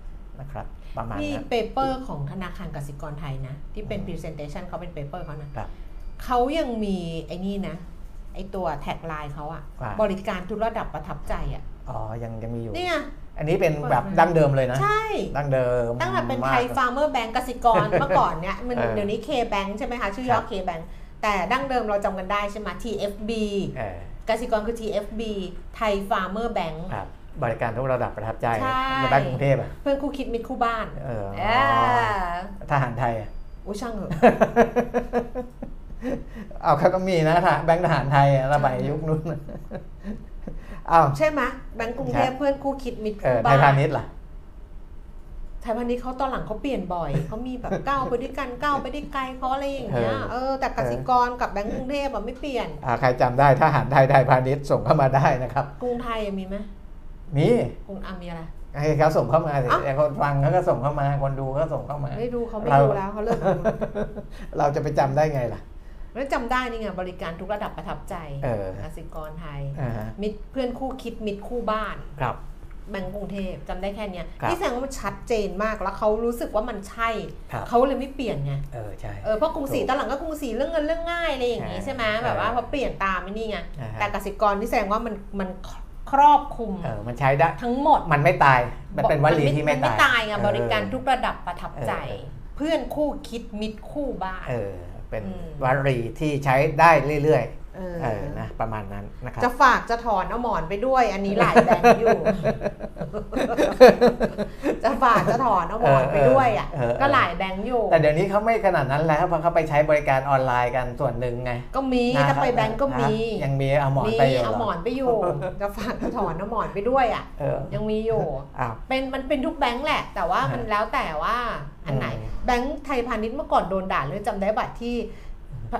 นะครับ ประมาณนี่นั้น เ paper ของธนาคารกสิกรไทยนะ ที่เป็น presentation เขาเป็น paper เขานะครับเขายังมีไอ้นี่นะ ไอ้ตัว tagline เขาอะว่า บริการทุกระดับประทับใจอะอ๋อ ยังยังมีอยู่นี่ไงอันนี้เป็นแบบเปิดมาดั้งเดิมเลยนะ ใช่ ดั้งเดิมตั้งแต่เป็นมาไทยฟาร์มเมอร์แบงก์กสิกร เมื่อก่อนเนี่ยมันเออเดี๋ยวนี้ K Bank ใช่ไหมคะ ชื่อย่อคอรับ K Bank แต่ดั้งเดิมเราจำกันได้ใช่ไหม TFB เออกสิกรคือ TFB Thai Farmers Bank ครับ บริการทุกระดับประทับใจใช่ในบ้านกรุงเทพอะเพื่อนคู่คิดมิตรคู่บ้านเออเออทหารไทยอะอุ้ยช่างเหอะเอาเขาก็มีนะทหารแบงค์ทหารไทยอะระบายยุคนู้นอ้าวใช่ไหมแบงก์กรุงเทพครับเพื่อนคู่คิดมิตรเอคู่อไทบ้ายพานณิชย์ล่ะไทยพาณิชย์เขาตอนหลังเขาเปลี่ยนบ่อยเขามีแบบก้าวไปด้วยกันก้าวไปได้ไกลเขาอะไรอย่างเงี้ยเออเออแต่กสิกรกับแบงก์กรุงเทพอะไม่เปลี่ยนอ่าใครจำได้ทหารไทยไทยพาณิชย์ส่งเข้ามาได้นะครับ กรุงไทยอะมีไหม นี่กรุงอามีอะไรให้เขาส่งเข้ามาสิเอ้าแต่คนฟังเขาก็ส่งเข้ามา คนดูก็ส่งเข้ามา ไม่ดูเขาไม่เราดูแล้วเขาเลิกดูเราจะไปจำได้ไงล่ะแล้วจำได้นี่ไงบริการทุกระดับประทับใจเออกสิกรไทยอ่าฮะมิตรเพื่อนคู่คิดมิตรคู่บ้านครับแบงก์กรุงเทพจำได้แค่เนี้ยครับที่แสดงว่ามันชัดเจนมากแล้วเขารู้สึกว่ามันใช่ครับเขาเลยไม่เปลี่ยนไงเออใช่เออเพราะกรุงศรีถูกตอนหลังก็กรุงศรีเรื่องเงินเรื่องง่ายอะไรอย่างงี้อ่าใช่ไหมเออแบบว่าพอเปลี่ยนตามไม่นี่ไงอ่าฮะแต่กสิกรที่แสดงว่ามันมัน ครอบคลุมเออมันใช้ได้ทั้งหมดมันไม่ตาย มันเป็นวลีที่ไม่นไม่ตายตายไงเออบริการทุกระดับประทับใจเออเพื่อนคู่คิดมิตรคู่บ้านเออเป็นอืมวลีที่ใช้ได้เรื่อยเออๆเออนะประมาณนั้นนะครับจะฝากจะถอนเอาหมอนไปด้วย อันนี้หลายแบงค์อยู่ จะฝากจะถอนเอาหมอนไปด้วยอะเออเออก็หลายแบงค์อยู่ แต่เดี๋ยวนี้เขาไม่ขนาดนั้นแล้วเพราะเขาไปใช้บริการออนไลน์กันส่วนหนึ่งไง ก็มีนะถ้าไปแบงค์ก็มีนะยังมีเอาหมอนมีไปอยู่เอาหมอนไปอยู่จะฝากจะถอนเอาหมอนไปด้วยอะเออยังมีอยู่อ้าวเป็นมันเป็นทุกแบงค์แหละ แต่ว่าฮะมันแล้วแต่ว่าอันไหนอืมแบงค์ไทยพาณิชย์เมื่อก่อนโดนด่าเลยจำได้บัตรที่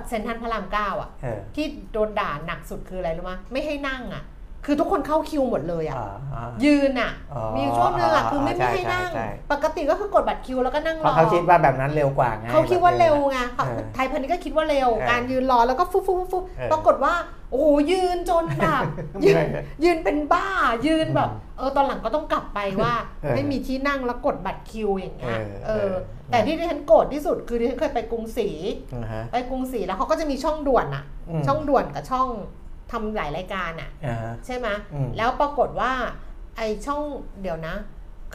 เซ็นทรัลพระรามเก้าอะเออที่โดนด่าหนักสุดคืออะไรรู้ไหมไม่ให้นั่งอะ คือทุกคนเข้าคิวหมดเลยอะอ่าอ่ายืนอะอ๋อมีอยู่ช่วงนึงอะคือไม่ใช่ไม่ให้นั่งใช่ใช่ปกติก็คือกดบัตรคิวแล้วก็นั่งเพรอราะเขาคิดว่าแบบนั้นเร็วกว่าไงเขาคิดว่าเร็วไงเออไทยพาณิชย์ก็คิดว่าเร็วเออการยืนรอแล้วก็ฟุบฟุบฟุบฟุบเออปรากฏว่าโอ้โหยืนจนแบบยืนยืนเป็นบ้ายืนแบบเออตอนหลังก็ต้องกลับไปว่าเออไม่มีที่นั่งแล้วกดบัตรคิวอย่างเงี้ยเออเอเอออแต่ที่ดิฉันโกรธที่สุดคือดิฉันเคยไปกรุงศรีอ่าฮะไปกรุงศรีแล้วเขาก็จะมีช่องด่วนอะอืมช่องด่วนกับช่อง ทำหลายรายการอะอ่าฮะ ใช่ไหมอืม แล้วปรากฏว่า ไอช่องเดี๋ยวนะ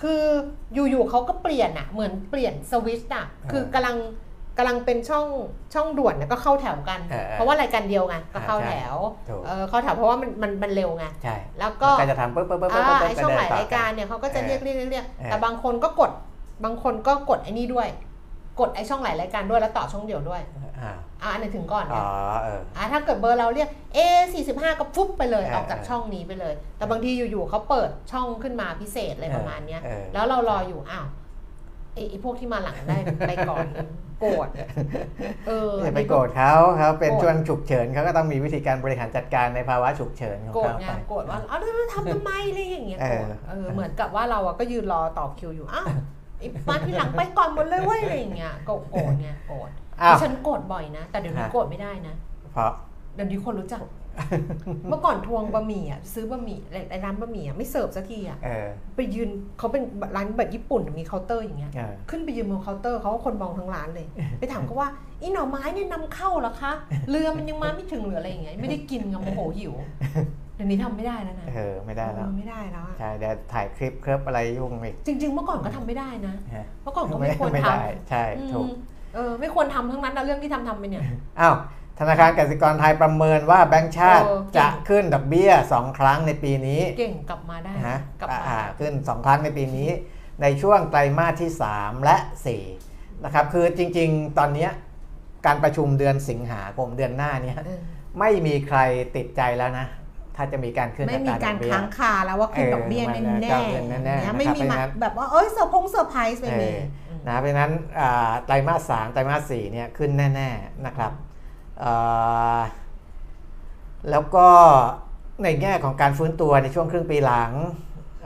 คืออยู่ๆเขาก็เปลี่ยนอะเหมือนเปลี่ยนสวิตช์อะคือกำลังกำลังเป็นช่องช่องด่วนเนี่ยก็เข้าแถวกัน เออเออเพราะว่ารายการเดียวไงก็เข้าใช่แถวถูก เออเข้าแถวเพราะว่ามันมันมันเร็วไง ใช่แล้วก็ มันก็จะทำปุ๊บปุ๊บปุ๊บปุ๊บอ่าปุ๊บไอช่องหลายก็เดินต่รายการเนี่ยเขาก็จะเรียกเรียกเรียกเรียกเออ แต่บางคนก็กดบางคนก็กดไอ้นี่ด้วย กดไอช่องหลายรายการด้วยแล้วต่อช่องเดียวด้วยอ่าอ่าอันไหนถึงก่อนอ๋เนี่อยเอออ่าถ้าเกิดเบอร์เราเรียก A 45ก็ฟุบไปเลยเออออกจากช่องนี้ไปเลย แต่บางทีอยู่ๆเขาเปิดช่องขึ้นมาพิเศษอะไรประมาณเนี้ยเออแล้วเรารออยู่อ้าวไอ้ไอ้พวกที่มาหลังได้ไปก่อนโกรธเอออย่าไปโกรธเขาเขาเป็นโกรธช่วงฉุกเฉินเขาก็ต้องมีวิธีการบริหารจัดการในภาวะฉุกเฉินของโกรธเขาไงไปโกรธว่าเอ้าวแล้วทำทำไมอะไรอย่างเงี้ยเออโกรธเออเหมือนกับว่าเราอะก็ยืนรอต่อคิวอยู่อ้าวไอ้ มาที่หลังไปก่อนหมดเลยเว้ยอะไรอย่างเงี้ยก็โกรธไงโกรธอ้าวดิฉันโกรธบ่อยนะ แต่เดี๋ยวนี้ฮะโกรธไม่ได้นะ เพราะเดี๋ยวนี้คนรู้จัก เมื่อก่อนทวงบะหมี่อะซื้อบะหมี่ไอ้ร้านบะหมี่อะไม่เสิร์ฟสักทีอะเออไปยืนเขาเป็นร้านแบบญี่ปุ่นมีเคาน์เตอร์อย่างเงี้ยเออขึ้นไปยืนบนเคาน์เตอร์เขาก็คนมองทั้งร้านเลย ไปถามเขาว่าอีหน่อไม้เนี่ยนำเข้าเหรอคะเรือมันยังมาไม่ถึงหรืออะไรอย่างเงี้ยไม่ได้กินไงโมโหหิวเดี๋ยวนี้ทำไม่ได้แล้วนะเออไม่ได้แล้วเออไม่ได้แล้วอะใช่เดี๋ยวถ่ายคลิปเคลิปอะไรยุ่งอีกจริง ๆ เมื่อก่อนก็ทำไม่ได้นะฮะเมื่อก่อนก็ไม่ควรไม่ทได้ใช่ำถูกอืมเออไม่ควรทำทั้งนั้นนะเรื่องที่ทำทำไปเนี่ยอ้าวธนาคารกสิกรไทยประเมินว่าแบงก์ชาติเออเก่งจะขึ้นดอกเบี้ย 2 ครั้งในปีนี้ เก่งกลับมาได้นะกลับมาอ่าขึ้น 2 ครั้งในปีนี้ ในช่วงไตรมาสที่ 3 และ4นะครับคือจริง ๆ ตอนเนี้ยการประชุมเดือนสิงหาคมเดือนหน้าเนี้ยเออไม่มีใครติดใจแล้วนะ ถ้าจะมีการขึ้นไม่อัมีตราดกาอรกเบี้ยค้างคาแล้วว่าขึ้นเออดอกเบี้ยมันแน่จะๆขึ้นแน่ๆเนี่ยไม่มีนะครับมาเพราะฉะนั้นแบบว่าเอ้ยเซอร์พงเซอร์ไพรส์ไม่มีเออนะเพราะฉะนั้นอ่าไตรมาสสามไตรมาสสี่เนี่ยขึ้นแน่ ๆนะครับอ่าแล้วก็ในแง่ของการฟื้นตัวในช่วงครึ่งปีหลัง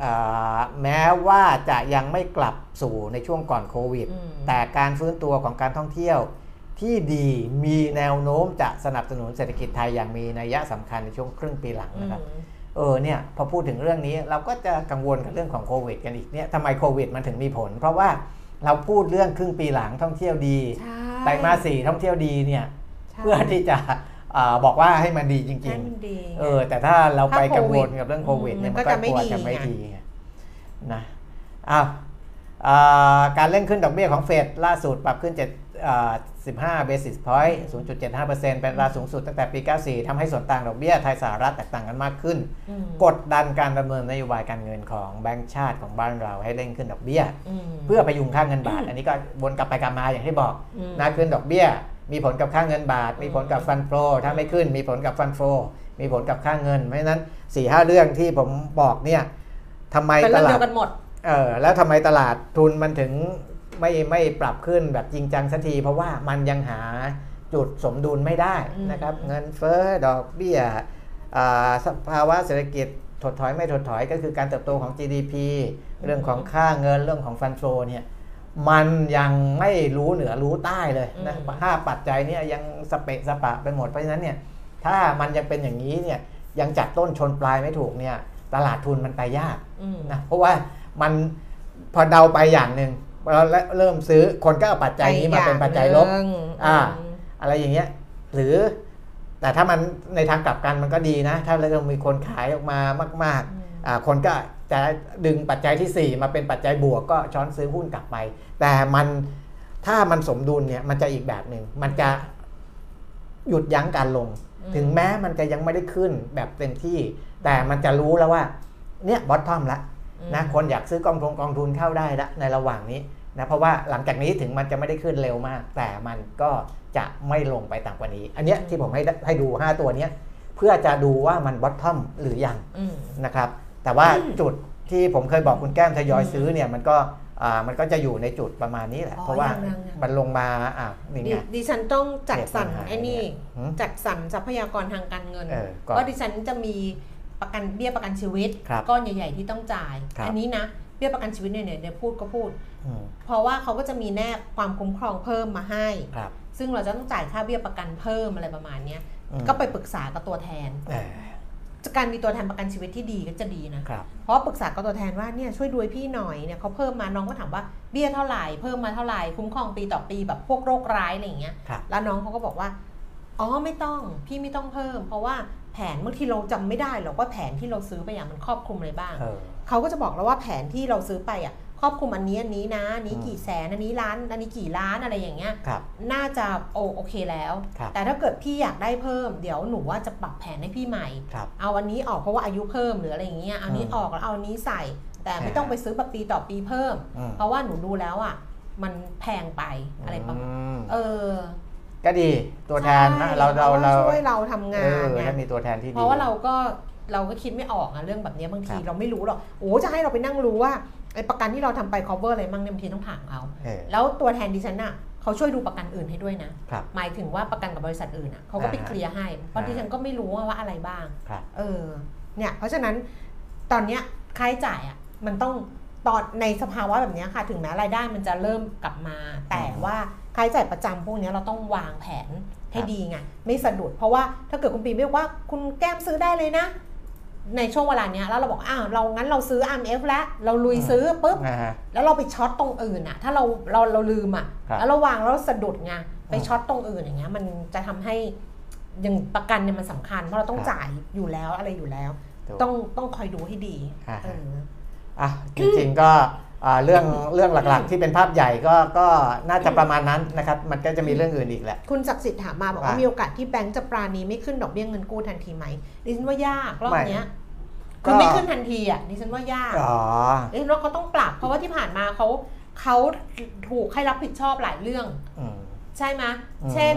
อ่าแม้ว่าจะยังไม่กลับสู่ในช่วงก่อนโควิดอืมแต่การฟื้นตัวของการท่องเที่ยว ที่ดีมีแนวโน้มจะสนับสนุนเศรษฐกิจไทยอย่างมีนัยสำคัญในช่วงครึ่งปีหลังอืมนะครับเออเนี่ยพอพูดถึงเรื่องนี้เราก็จะกังวลกับเรื่องของโควิดกันอีกเนี่ยทำไมโควิดมันถึงมีผล เพราะว่าเราพูดเรื่องครึ่งปีหลังท่องเที่ยวดีใช่ไตรมาสสี่ท่องเที่ยวดีเนี่ยใช่เพื่อที่จะอ่าบอกว่าให้มันดีจให้ริงมันดีๆเออ แต่ถ้าเราไปถ้าโควิดกังวลกับเรื่องโควิดเนี่ยอืมมันมันก็ก็จะไม่กลัวดีจะไม่ไงดีไงนะอ้าวอ่าการเร่งขึ้นดอกเบี้ยของเฟดล่าสุดปรับขึ้น7อ่า 15 basis point 0.75%เป็นอัตราสูงสุดตั้งแต่ปี 94 ทำให้ส่วนต่างดอกเบี้ยไทยสหรัฐแตกต่างกันมากขึ้นอืมกดดันการดำเนินนโยบายการเงินของแบงก์ชาติของบ้านเราให้เร่งขึ้นดอกเบี้ยมเพื่อพยุงค่าเงินบาท อันนี้ก็วนกลับไปกลับมาอย่างที่บอกอืมนะขึ้นดอกเบี้ย มีผลกับค่าเงินบาท มีผลกับฟันโฟถ้าไม่ขึ้นมีผลกับฟันโฟมีผลกับค่าเงิน เพราะฉะนั้น4ี่ห้าเรื่องที่ผมบอกเนี่ยทำไมเป็นตเรื่องลาเดีดยวกันหมดเออแล้วทำไมตลาดทุนมันถึง ไม่ไม่ปรับขึ้นแบบจริงจังสักที เพราะว่ามันยังหาจุดสมดุลไม่ได้อืมนะครับ เงินเฟ้อดอกเบี้ยอ่าสภาวะเศรษฐกิจถดถอยไม่ถดถอยก็คือการเติบโตของ GDP เรื่องของค่าเงินเรื่องของฟันโฟเนี่ยมันยังไม่รู้เหนือรู้ใต้เลยนะอืมห้าปัจจัยเนี่ยยังสเปะสปะไปหมดเพราะฉะนั้นเนี่ยถ้ามันยังเป็นอย่างนี้เนี่ยยังจับต้นชนปลายไม่ถูกเนี่ยตลาดทุนมันไปยากอืมนะเพราะว่ามันพอเดาไปอย่างหนึ่ง เราเริ่มซื้อคนก็เอาปัจจัยนี้มาเป็นปัจจัยลบไปอย่างหนึ่งอ่าอืมอะไรอย่างเงี้ย หรือ แต่ถ้ามันในทางกลับกันมันก็ดีนะ ถ้าเรามีคนขายออกมามากอืมๆอ่าคนก็จะดึงปัจจัยที่ 4 มาเป็นปัจจัยบวกก็ช้อนซื้อหุ้นกลับไป แต่มันถ้ามันสมดุลเนี่ยมันจะอีกแบบหนึ่งมันจะหยุดยั้งการลงอืมถึงแม้มันจะยังไม่ได้ขึ้นแบบเต็มที่ แต่มันจะรู้แล้วว่า เนี่ยบอททอมละ นะคนอยากซื้อกองทุนกองทุนเข้าได้ละในระหว่างนี้นะเพราะว่าหลังจากนี้ถึงมันจะไม่ได้ขึ้นเร็วมาก แต่มันก็จะไม่ลงไปต่ำกว่านี้ อันเนี้ยที่ผมให้ให้ดู 5 ตัวเนี้ยเพื่อจะดูว่ามันบอททอมหรือยังอืมนะครับ แต่ว่าจุดที่ผมเคยบอกคุณแก้มทยอยอืมซื้อเนี่ยมันก็อ่ามันก็จะอยู่ในจุดประมาณนี้แหละอ๋อเพราะว่ายังยังยังมันลงมาอะนี่ดิไงดิฉันต้องจัดสรรเหตุปัญหาไอ้นี่เนี่ยหืมจัดสรรทรัพยากรทางการเงินเออก่อนเพราะดิฉันจะมี ประกันเบี้ยประกันชีวิตครับก้อนใหญ่ ๆ ที่ต้องจ่าย ครับ อันี้นะเบี้ยประกันชีวิตเนี่ยเนี่ยพูดก็พูด อืมเพราะว่าเขาก็จะมีแนบความคุ้มครองเพิ่มมาให้ ครับซึ่งเราจะต้องจ่ายค่าเบี้ยประกันเพิ่มอะไรประมาณเนี้ยอืมก็ไปปรึกษากับตัวแทนเออการมีตัวแทนประกันชีวิตที่ดีก็จะดีนะ ครับ เพราะปรึกษากับตัวแทนว่าเนี่ยช่วยดูให้พี่หน่อยเนี่ยเขาเพิ่มมาน้องก็ถามว่าเบี้ยเท่าไหร่เพิ่มมาเท่าไหร่คุ้มครองปีต่อปีแบบพวกโรคร้ายอะไรอย่างเงี้ยครับ แล้วน้องเขาก็บอกว่าอ๋อไม่ต้องพี่ไม่ต้องเพิ่ม เพราะว่า แผนบางทีเราจำไม่ได้หรอกว่าแผนที่เราซื้อไปอย่างมันครอบคลุมอะไรบ้างเออเขาก็จะบอกแล้วว่าแผนที่เราซื้อไปอะครอบคลุมอันนี้อันนี้นะอันนี้อืมกี่แสนอันนี้ล้านอันนี้กี่ล้านอะไรอย่างเงี้ยครับน่าจะโอโอเคแล้วครับแต่ถ้าเกิดพี่อยากได้เพิ่ม เดี๋ยวหนูว่าจะปรับแผนให้พี่ใหม่ครับเอาอันนี้ออกเพราะว่าอายุเพิ่มหรืออะไรอย่างเงี้ยเอาอันนี้อืมออกแล้วเอาอันนี้ใส่ แต่ไม่อ่าต้องไปซื้อแบบปีต่อปีเพิ่มอืมเพราะว่าหนูดูแล้วอะมันแพงไปอะไรประมาณอืมเออ ก็ดีตัวแทนนะใช่เราเราเราช่วยเราทำงาเอนอไงถ้ามีตัวแทนที่ดีเพราะว่าเราก็เราก็คิดไม่ออกอะเรื่องแบบเนี้ยบางทีครับเราไม่รู้หรอกโอ้จะให้เราไปนั่งรู้ว่าไอ้ประกันที่เราทำไป cover อะไรมั่งเนี่ยบางทีต้องถามเขาเออแล้วตัวแทนดิฉันน่ะเขาช่วยดูประกันอื่นให้ด้วยนะครับหมายถึงว่าประกันกับบริษัทอื่นอะเขาก็ไปอ่าฮะเคลียร์ให้เพราะดิฉันก็ไม่รู้ว่าว่าอะไรบ้างครับเออเนี่ยเพราะฉะนั้นตอนเนี้ยค่าใช้จ่ายอะมันต้องตอนในสภาวะแบบเนี้ยค่ะถึงแม้รายได้มันจะเริ่มกลับมา แต่ว่า ค่าใช้จ่ายประจำพวกเนี้ยเราต้องวางแผนให้ครับดีไงไม่สะดุดเพราะว่าถ้าเกิดคุณปีไม่บอกว่าคุณแก้มซื้อได้เลยนะ ในช่วงเวลาเนี้ยแล้วเราบอกอ้าวเรางั้นเราซื้อ RMF แล้วเราลุยซื้อปุ๊บนะฮะแล้วเราไปช็อตตรงอื่นอะถ้าเราเราเราลืมอะครับแล้วเราวางแล้วสะดุดไงไปอืมช็อตตรงอื่นอย่างเงี้ยมันจะทำให้อย่างประกันเนี่ยมันสำคัญ เพราะเราต้องครับจ่ายอยู่แล้วอะไรอยู่แล้วถูกต้องต้องคอยดูให้ดีอ่าฮะเอออะจริงๆก็อ่า เรื่องเรื่องหลักๆ ที่เป็นภาพใหญ่ก็ก็น่าจะประมาณนั้นนะครับ มันก็จะมีเรื่องอื่นอีกแหละ คุณศักดิ์สิทธิ์ถามมาบอกว่าว่ามีมีโอกาสที่แบงก์จะปราณีไม่ขึ้นดอกเบี้ยเงินกู้ทันทีไหมดิฉันว่ายากรอบเนี้ยก็คือไม่ขึ้นทันทีอะดิฉันว่ายากอ๋อดิฉันว่าเขาต้องปรับ เพราะว่าที่ผ่านมาเขาเขาถูกให้รับผิดชอบหลายเรื่องอืมใช่ไหมอืมเช่น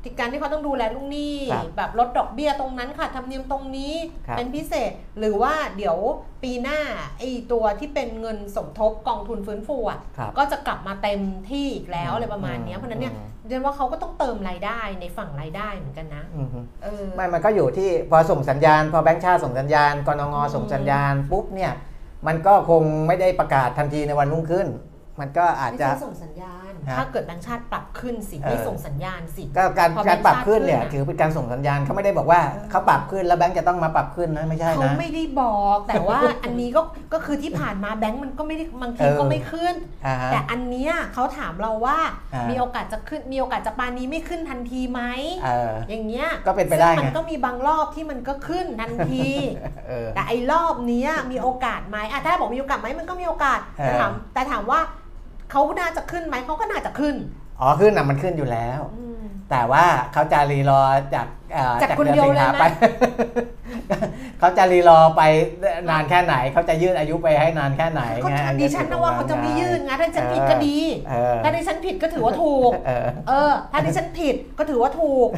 เอ่อติการที่เขาต้องดูแลลูกหนี้ครับแบบลดดอกเบี้ยตรงนั้นค่ะธรรมเนียมตรงนี้ครับ เป็นพิเศษ หรือว่าเดี๋ยวปีหน้าไอ้ตัวที่เป็นเงินสมทบกองทุนฟื้นฟูอะครับ ก็จะกลับมาเต็มที่อีกแล้วอืมอะไรประมาณเนี้ยอืมเพราะฉะนั้นเนี่ยอืมเรียนว่าเขาก็ต้องเติมรายได้ในฝั่งรายได้เหมือนกันนะอืมเออ ไม่มันก็อยู่ที่พอส่งสัญญาณ พอแบงค์ชาติส่งสัญญาณกนงส่งสัญญาณปุ๊บเนี่ย มันก็คงไม่ได้ประกาศทันทีในวันรุ่งขึ้น มันก็อาจไม่จะ ใช่ส่งสัญญาณฮะ ถ้าเกิดแบงค์ชาติปรับขึ้นสิเออไม่ส่งสัญญาณสิก็การพอการปรับแบงค์ชาติขึ้นเนี่ยขึ้นอะถือเป็นการส่งสัญญาณเขาไม่ได้บอกว่าเขาปรับขึ้นแล้วแบงก์จะต้องมาปรับขึ้นนะไม่ใช่เขานะไม่ได้บอกแต่ว่าอันนี้ก็ก็คือที่ผ่านมาแบงค์มันก็ไม่ได้บางทีเออก็ไม่ขึ้นอ่าฮะแต่อันเนี้ยเขาถามเราว่าอ่ามีมีโอกาสจะขึ้นมีโอกาสจะปานนี้ไม่ขึ้นทันทีไหมเอออย่างเงี้ยก็เป็นไปได้ซึ่งไงมันก็มีบางรอบที่มันก็ขึ้นทันทีเออแต่ไอ้รอบเนี้ยมีโอกาสไหมอะถ้าบอกมีโอกาสไหมมันก็มีโอกาสเออแต่ถามแต่ถามว่า เขาน่าจะขึ้นไหมเขาก็น่าจะขึ้น อ๋อขึ้นนะมันขึ้นอยู่แล้วอืมแต่ว่าเขาจะรีรอจากเอ่อจากคนเดียวดือนสิงหาเลยนะไปเขาจะรีรอไปนานแค่ไหนเขาจะยืดอายุไปให้นานแค่ไหนก็ไงดิฉันนะว่าเขาจะไม่ยื่นไงถ้าดิฉันผิดก็ดีเออถ้าดิฉันผิดก็ถือว่าถูกเออเออ ถ้าดิฉันผิดก็ถือว่าถูก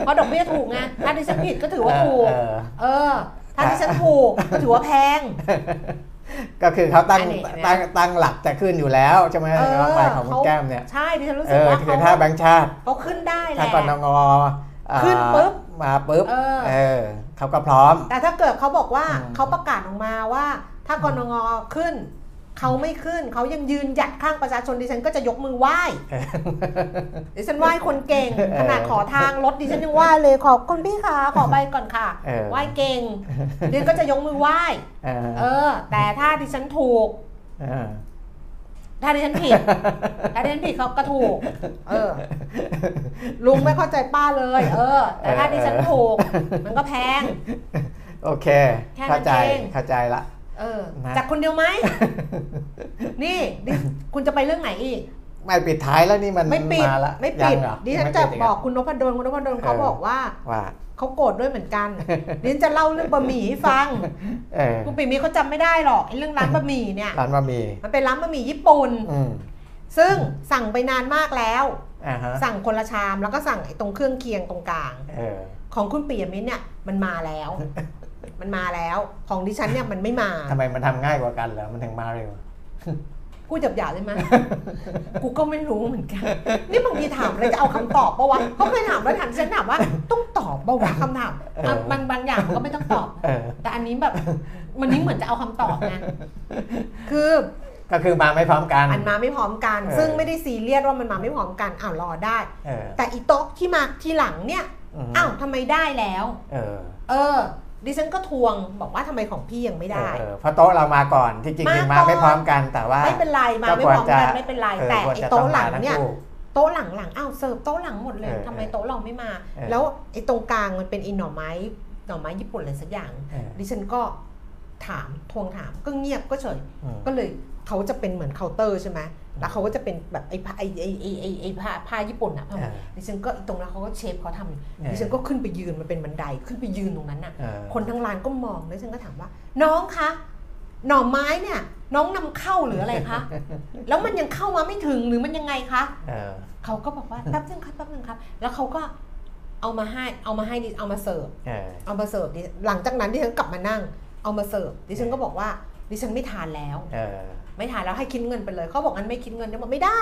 เพราะดอกเบี้ยถูกไงถ้าดิฉันผิดก็ถือว่าถูก เออเออถ้าดิฉันถูกก็ถือว่าแพง ก็คือเขาตั้งอันนี้เห็นไหมตั้งตั้งหลักจะขึ้นอยู่แล้วใช่ไหมเออความหมายของคุณเขาแก้มเนี่ยใช่ดิฉันรู้เอสึกอว่าคือเขาถ้าแบงค์ชาติเขาขึ้นได้แหถ้าละกนงอ่าขึ้นปุ๊บมาปุ๊บเออเออเขาก็พร้อม แต่ถ้าเกิดเขาบอกว่าอืมเขาประกาศออกมาว่า ถ้ากรงงขึ้น เขาไม่ขึ้นเขายังยืนหยัดข้างประชาชนดิฉันก็จะยกมือไหว้ดิฉันไหว้คนเก่งขนาดขอทางรถดิฉันยังไหว้เลยขอบคุณพี่ค่ะขอไปก่อนค่ะเออไหว้เก่งดิฉันก็จะยกมือไหว้เออเออแต่ถ้าดิฉันถูกเออถ้าดิฉันผิด ถ้าดิฉันผิดเขาก็ถูก เออ ลุงไม่เข้าใจป้าเลย เออ แต่ถ้าดิฉันถูก มันก็แพง โอเคแค่นั้นเข้าใจเองเข้าใจละ เออนะ จากคนเดียวไหม นี่ดิคุณจะไปเรื่องไหนอีก ไม่ปิดท้ายแล้วนี่มันไม่ปิดมาละไม่ปิด ยังเหรอดิฉันยังจะไม่ปิดบอกคุณนพดลคุณนพดลเขาบอกว่าว่า เขาโกรธด้วยเหมือนกัน ดิฉันจะเล่าเรื่องบะหมี่ให้ฟัง เออคุณปิ่มมีเขาจำไม่ได้หรอกไอ้เรื่องร้านบะหมี่เนี่ย ร้านบะหมี่มันเป็นร้านบะหมี่ญี่ปุ่น อืมซึ่งสั่งไปนานมากแล้ว อ่าฮะสั่งคนละชามแล้วก็สั่งไอ้ตรงเครื่องเคียงตรงกลาง เออ ของคุณปิยมิตรเนี่ยมันมาแล้ว มันมาแล้ว ของดิฉันเนี่ยมันไม่มาทำไมมันทำง่ายกว่ากันเหรอมันถึงมาเร็ว พูดหยาบๆได้ไหมกูก็ไม่รู้เหมือนกัน นี่บางทีถามเลยจะเอาคำตอบปะวะเขาเคยถามแล้วถามฉันถามว่าต้องตอบปะวะคำถามเอออะบางบางอย่างก็ไม่ต้องตอบ เออ แต่อันนี้แบบมันนี่เหมือนจะเอาคำตอบไงคือก็คือมาไม่พร้อมกันมันมาไม่พร้อมกัน เออ ซึ่งไม่ได้ซีเรียสว่ามันมาไม่พร้อมกันอ้าวรอได้ เออแต่อีโต๊ะที่มาทีหลังเนี่ยมอ้าวทำไมได้แล้ว เออ เออ ดิฉันก็ทวงบอกว่าทำไมของพี่ยังไม่ได้เออเพราะโต๊ะเรามาก่อนที่จริงมาๆก่มาอนไม่พร้อมกันแต่ว่าไม่เป็นไรมาไม่พร้อมกันไม่เป็นไรออแต่ควรไอ้จะโต๊ะงหลังมาทั้เนี่ยคู่โต๊ะหลังๆอ้าวเสิร์ฟโต๊ะหลังหมดเลยเออทำไมโต๊ะเราไม่มาเออแล้วไอ้ตรงกลางมันเป็นไอ้หน่อไม้หน่อไม้ญี่ปุ่นอะไรสักอย่างเออดิฉันก็ถามทวงถามก็เงียบก็เฉยอืมก็เลยเขาจะเป็นเหมือนเคาน์เตอร์ใช่ไหม แล้วเขาก็จะเป็นแบบไอ้ผ้าไอ้ไอ้ไอ้ไอ้ไอ้ผ้าผ้าญี่ปุ่นอะผ้าเออดิฉันก็ตรงนั้นเขาก็เชฟเขาทำเออดิฉันก็ขึ้นไปยืนมันเป็นบันไดขึ้นไปยืนตรงนั้นน่ะเออคนทั้งร้านก็มองแล้วฉันก็ถามว่า น้องคะหน่อไม้เนี่ยน้องนำเข้าหรืออะไรคะ แล้วมันยังเข้ามาไม่ถึงหรือมันยังไงคะเออเขาก็บอกว่าแป๊บนึงครับแป๊บนึงครับ แล้วเขาก็เอามาให้เอามาให้ดิเอามาเสิร์ฟเออเอามาเสิร์ฟดิหลังจากนั้นดิฉันกลับมานั่ง เอามาเสิร์ฟดิฉันก็บอกว่าดิฉันไม่ทานแล้วเออ ไม่ทานแล้วให้คิดเงินไปเลยเขาบอกงั้นไม่คิดเงินเนี่ยบอกไม่ได้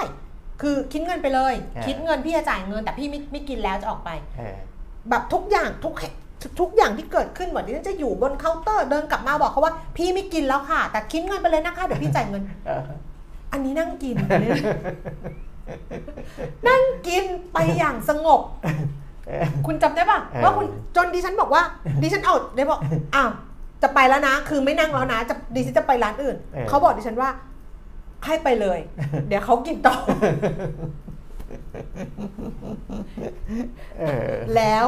คือคิดเงินไปเลยอ่าคิดเงินพี่จะจ่ายเงิน แต่พี่ไม่ไม่กินแล้วจะออกไปเออแบบทุกอย่างทุกทุกอย่างที่เกิดขึ้นเหมือนที่ฉันจะอยู่บนเคาน์เตอร์เดินกลับมาบอกเขาว่า พี่ไม่กินแล้วค่ะ แต่คิดเงินไปเลยนะคะเดี๋ยวพี่จ่ายเงินเอออันนี้นั่งกินนั่งกินไปอย่างสงบ คุณจำได้ปะเออว่าคุณจนดิฉันบอกว่าดิฉันเอาได้บอกอ้าว จะไปแล้วนะ คือไม่นั่งแล้วนะ จะดิฉันจะไปร้านอื่นเขาบอกดิฉันว่า ให้ไปเลย เดี๋ยวเขากินต่อ เออ แล้ว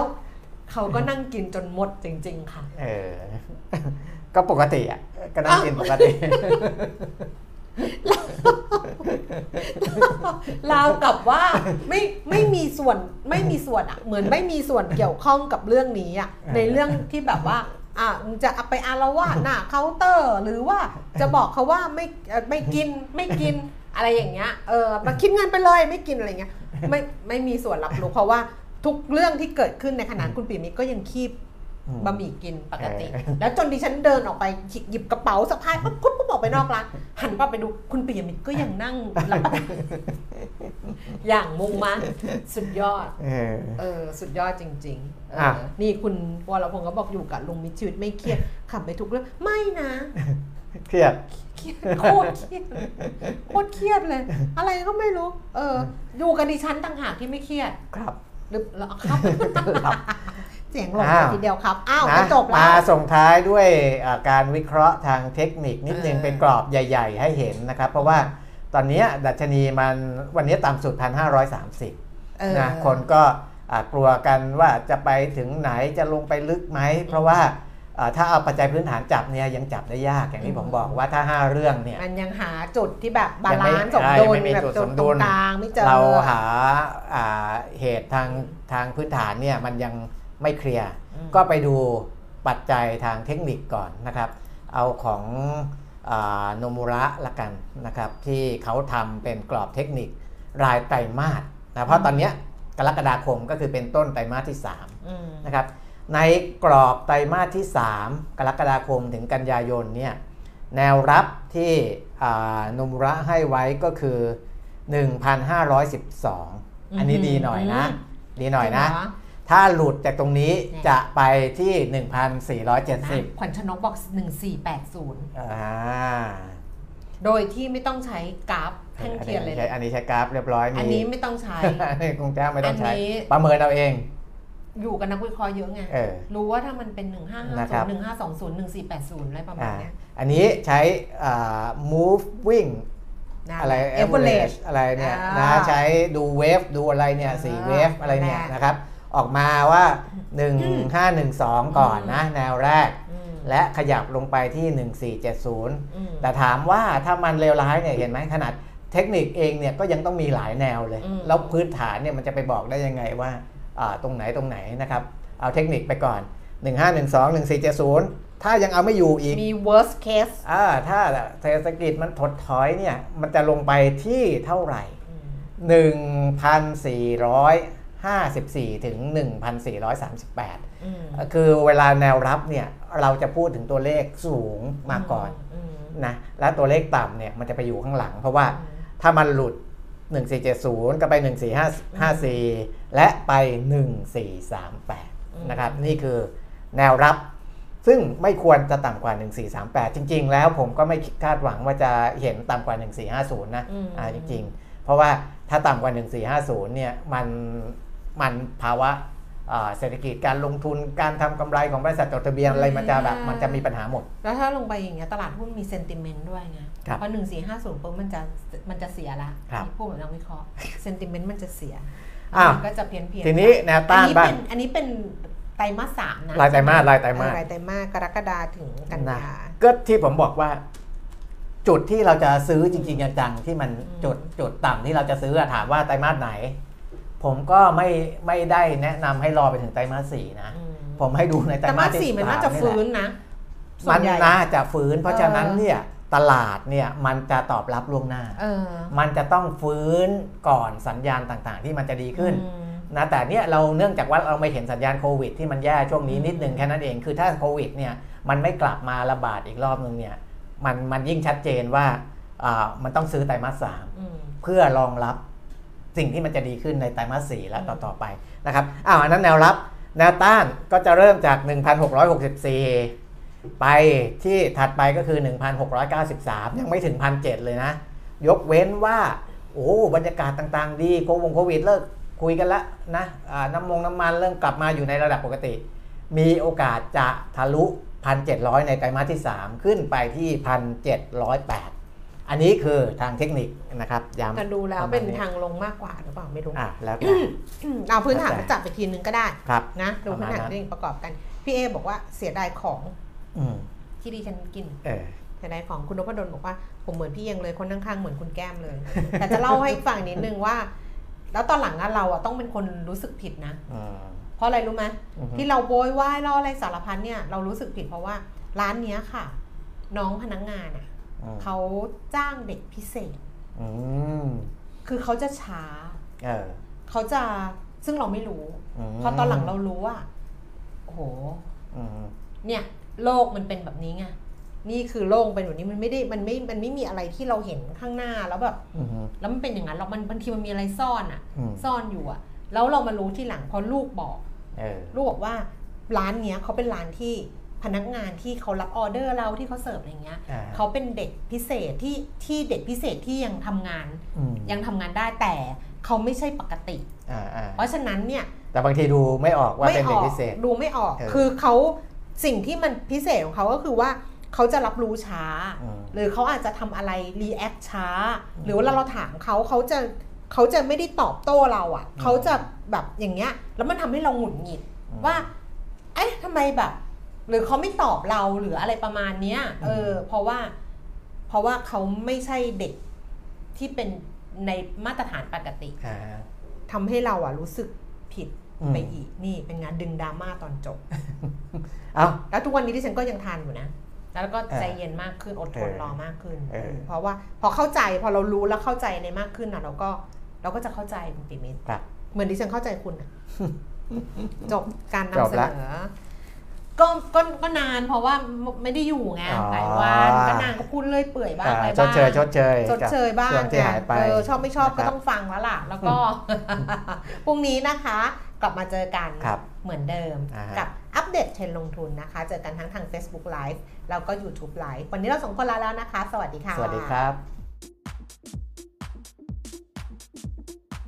เขาก็นั่งกินจนหมดจริง ๆ ค่ะ เออ ก็ปกติอะ ก็นั่งกินปกติ ราวกับว่าไม่ไม่มีส่วนไม่มีส่วนอะเหมือนไม่มีส่วนเกี่ยวข้องกับเรื่องนี้อะเออ ในเรื่องที่แบบว่า อะมึงจะเอาไปอารวาสหน้าเคาน์เตอร์ หรือว่าจะบอกเขาว่าไม่เอ่อไม่กินไม่กินอะไรอย่างเงี้ยเออมาคิดเงินไปเลยไม่กินอะไรเงี้ยไม่ไม่มีส่วนรับรู้เพราะว่าทุกเรื่องที่เกิดขึ้นในขณะคุณปีมิตรก็ยังคีบอืมบะหมี่กินปกติเออแล้วจนดิฉันเดินออกไปหยิบกระเป๋าสะพายปุ๊บปุ๊บปุ๊บออกไปนอกร้านหันไปไปดูคุณปิยมิตรก็ยังนั่งรับประทาน อย่างมุ่งมั่นสุดยอด เออ เออ สุดยอดจริงๆเอออะ นี่คุณวรพงศ์ก็บอกอยู่กับลุงมิตรชีวิตไม่เครียดขับไปทุกเรื่องไม่นะเครียด เครียดโคตรเครียดโคตรเครียดเลย อะไรก็ไม่รู้ เอออยู่กับดิฉันต่างหากที่ไม่เครียดครับ หรือเหรอครับครับ เสียงหลงอ้าวไปทีเดียวครับอ้าวนะจะจบแล้มาว ส่งท้ายด้วยอ่าการวิเคราะห์ทางเทคนิคนิดนึงเออเป็นกรอบใหญ่ ๆ ให้เห็นนะครับ เพราะว่า ตอนเนี้ยดัชนีมันวันนี้ต่ำสุด 1,530เออนะคนก็อ่ากลัวกันว่าจะไปถึงไหนจะลงไปลึกไหม เพราะว่าอ่าถ้าเอาปัจจัยพื้นฐานจับเนี่ยยังจับได้ยากอย่างที่ผมบอกว่าถ้า 5 เรื่องเนี่ยมันยังหาจุดที่แบบบายังไม่ลานซ์สมใช่ดุยังลไม่มีแบบจุดจุสดมตดุรงลกลางไม่เจอเราหาอ่าเหตุทางทางพื้นฐานเนี่ยมันยังไม่เคลียร์อืมก็ไปดูปัจจัยทางเทคนิคก่อนนะครับ เอาของอา โนมุระละกันนะครับที่เขาทำเป็นกรอบเทคนิครายไตรมาสนะเพราะตอนเนี้ยกรกฎาคมก็คือเป็นต้นไตรมาสที่3อืมนะครับในกรอบไตรมาสที่ 3 กรกฎาคมถึงกันยายนเนี่ยแนวรับที่อ่าโนมุระให้ไว้ก็คือ 1,512 อันนี้ดีหน่อยนะ ดีหน่อยนะจริงเหร ถ้าหลุดจากตรงนี้เนี่ยจะไปที่นะ1,470 ขวัญชนกบอก 1480อ่าโดยที่ไม่ต้องใช้กราฟแท่งเทียนเลย อันนี้ใช้อันนี้ใช้กราฟเรียบร้อยมีอันนี้ไม่ต้องใช้อันนี้กรุงเทพไม่ต้องใช้อันนี้ประเมินเอาเอง อยู่กับนักวิเคราะห์เยอะไงเออรู้ว่าถ้ามันเป็นนะครับ1550 1520 1480 อะไรประมาณอ่าเนี้ยอันนี้ใช้อ่า moving นะอะไร average อะไรเนี่ยอ่านะใช้ดูเวฟดูอะไรเนี่ยสี่อ่าเวฟอะไรเนี่ยนั่นแหละนะครับ ออกมาว่า 1512 ก่อนนะ แนวแรกอืมและขยับลงไปที่ 1470อืมแต่ถามว่าถ้ามันเลวร้ายเนี่ยเห็นไหมขนาดเทคนิคเองเนี่ยก็ยังต้องมีหลายแนวเลยอืมแล้วพื้นฐานเนี่ยมันจะไปบอกได้ยังไงว่าอ่าตรงไหนตรงไหนนะครับ เอาเทคนิคไปก่อน 1512 1470 ถ้ายังเอาไม่อยู่อีก มี worst case อ่าถ้าเศรษฐกิจมันถดถอยเนี่ยมันจะลงไปที่เท่าไหร่อืม 1,454 ถึง 1,438อืมคือเวลาแนวรับเนี่ยเราจะพูดถึงตัวเลขสูงมาก่อนมนะและตัวเลขต่ำเนี่ยมันจะไปอยู่ข้างหลัง เพราะว่าถ้ามันหลุด 1470 ก็ไป 1454 และไป 1438 นะครับ นี่คือแนวรับซึ่งไม่ควรจะต่ำกว่า 1438 จริง ๆ แล้วผมก็ไม่คาดหวังว่าจะเห็นต่ำกว่า 1450 นะอืมอ่าจริง ๆ เพราะว่าถ้าต่ำกว่า 1450 เนี่ยมัน มันภาวะอ่าเศรษฐกิจการลงทุนการทำกำไรของบริษัทจดทะเบียนอะไรมันจะแบบมันจะมีปัญหาหมด แล้วถ้าลงไปอย่างเงี้ยตลาดหุ้นมีเซนติเมนต์ด้วยไงครับพอหนึ่งสี่ห้าศูนย์ปุ๊บมันจะมันจะเสียละครับนี่พูดแบบนักวิเคราะห์เซนติเมนต์มันจะเสียอ้าวมันก็จะเพี้ยนเพียนทีนี้แนวต้านบ้างอันนี้เป็นไตรมาสสามนะรายไตรมาสรายไตรมาสเออรายไตรมาสกรกฎาถึงกันนะยาก็ที่ผมบอกว่า จุดที่เราจะซื้อจริงๆจังๆที่มันอืมจุดจุดต่ำที่เราจะซื้ออะถามว่าไตรมาสไหน ผมก็ไม่ไม่ได้แนะนำให้รอไปถึงไตรมาสสี่นะอืมผมให้ดูในไตรไตรมามาสสที่สี่มันน่าสจะแหลฟื้นนะส่วมันใหญ่น่าจะฟื้น เพราะฉะนั้นเออเนี่ยตลาดเนี่ยมันจะตอบรับล่วงหน้าเออมันจะต้องฟื้นก่อนสัญญาณต่างๆ ที่มันจะดีขึ้นอืมนะแต่เนี่ยเราเนื่องจากว่าเราไม่เห็นสัญญาณโควิด ที่มันแย่ช่วงนี้อืมนิดนึงแค่นั้นเอง คือถ้าโควิดเนี่ยมันไม่กลับมาระบาดอีกรอบนึงเนี่ยมันมันยิ่งชัดเจนว่าอ่ามันต้องซื้อไตรมาสสามอืมเพื่อรองรับ สิ่งที่มันจะดีขึ้นในไตรมาสสี่และต่อๆไปนะครับอ้าวอันนั้นแนวรับแนวต้านก็จะเริ่มจาก 1,664 ไปที่ถัดไปก็คือ 1,693 ยังไม่ถึง 1,700 เลยนะ ยกเว้นว่าโอ้บรรยากาศต่างๆ ดีโควงโควิดเลิกคุยกันแล้วนะน้ำมงน้ำมันเริ่มกลับมาอยู่ในระดับปกติ มีโอกาสจะทะลุ 1,700 ในไตรมาสที่ 3 ขึ้นไปที่ 1,708 อันนี้คือทางเทคนิคนะครับย้ำแต่ดูแล้วประมาณเป็นนี้ทางลงมากกว่าหรือเปล่าไม่รู้อะแล้วแต่อืมเอาพื้นฐานแล้วแต่มาจับไปทีนึงก็ได้ครับนะดูพื้นฐานประมาณนั้นที่ประกอบกัน พี่เอบอกว่าเสียดายของอืมที่ดิฉันกินเออเสียดายของคุณนพดลบอกว่า ผมเหมือนพี่เองเลยคนข้างๆเหมือนคุณแก้มเลย แต่จะเล่าให้ฟังนิดนึงว่า แล้วตอนหลังอะเราอะต้องเป็นคนรู้สึกผิดนะอืมเพราะอะไรรู้ไหมอือฮึที่เราโวยวายเราอะไรสารพัดเนี่ยเรารู้สึกผิดเพราะว่าร้านเนี้ยค่ะ น้องพนักงานอะอืม เขาจ้างเด็กพิเศษอืมคือเขาจะช้าเออเขาจะซึ่งเราไม่รู้มพอตอนหลังเรารู้ว่าโอ้โหอืมเนี่ย โลกมันเป็นแบบนี้ไงนี่คือโลกเป็นแบบนี้มันไม่ได้มันไม่มันไม่มีอะไรที่เราเห็นข้างหน้าแล้วแบบอืมแล้วมันเป็นอย่างนั้นเรามันบางทีมันมีอะไรซ่อนอะอืมซ่อนอยู่อะแล้วเรามารู้ที่หลังเพราะลูกบอกเออลูกบอกว่าร้านเนี้ยเขาเป็นร้านที่ พนักงานที่เขารับออเดอร์เราที่เขาเสิร์ฟอะไรเงี้ยอ่าเขาเป็นเด็กพิเศษที่ที่เด็กพิเศษที่ยังทำงานอืมยังทำงานได้แต่เขาไม่ใช่ปกติอ่าอ่าเพราะฉะนั้นเนี่ยแต่บางทีดูไม่ออกว่าเป็นเด็กพิเศษดูไม่ออกเออคือเขาสิ่งที่มันพิเศษของเขาก็คือว่าเขาจะรับรู้ช้าอืมหรือเขาอาจจะทำอะไร react ช้า หรือเวลาเราถามเขาเขาจะเขาจะไม่ได้ตอบโต้เราอะ่ะเขาจะแบบอย่างเงี้ยแล้วมันทำให้เราหงุดหงิดอืมว่าเอ๊ะทำไมแบบ หรือเขาไม่ตอบเราหรืออะไรประมาณเนี้ยเออ เพราะว่าเพราะว่าเขาไม่ใช่เด็กที่เป็นในมาตรฐานปกติอ่าทำให้เราอะรู้สึกผิดอืมไปอีกนี่เป็นงานดึงดราม่าตอนจบเอ้าแล้วทุกวันนี้ที่ฉันก็ยังทานอยู่นะแล้วก็เออใจเย็นมากขึ้นอดทนเออรอมากขึ้นเออเพราะว่าพอเข้าใจพอเรารู้แล้วเข้าใจในมากขึ้นอะ เราก็เราก็จะเข้าใจคุณปิมิตรครับเหมือนที่ฉันเข้าใจคุณอะจบการจนำบเสละนอ ก็ก็ก็นานเพราะว่าไม่ได้อยู่ไงอ๋อ หลายวันก็นานก็พูดเลื่อยเปื่อยบ้างอ่าอะไรชบ้าดงเชยชดเชยชดเชยบ้างช่วงที่หายไป เออชอบไม่ชอบก็นะครับต้องฟังแล้วล่ะ แล้วก็ พรุ่งนี้นะคะ กลับมาเจอกันครับเหมือนเดิม อ่าฮะ กับอัปเดตเทรนด์ลงทุนนะคะ เจอกันทั้งทาง Facebook Live แล้วก็ YouTube Live วันนี้เราสองคนลาแล้วนะคะ สวัสดีค่ะ สวัสดีครับ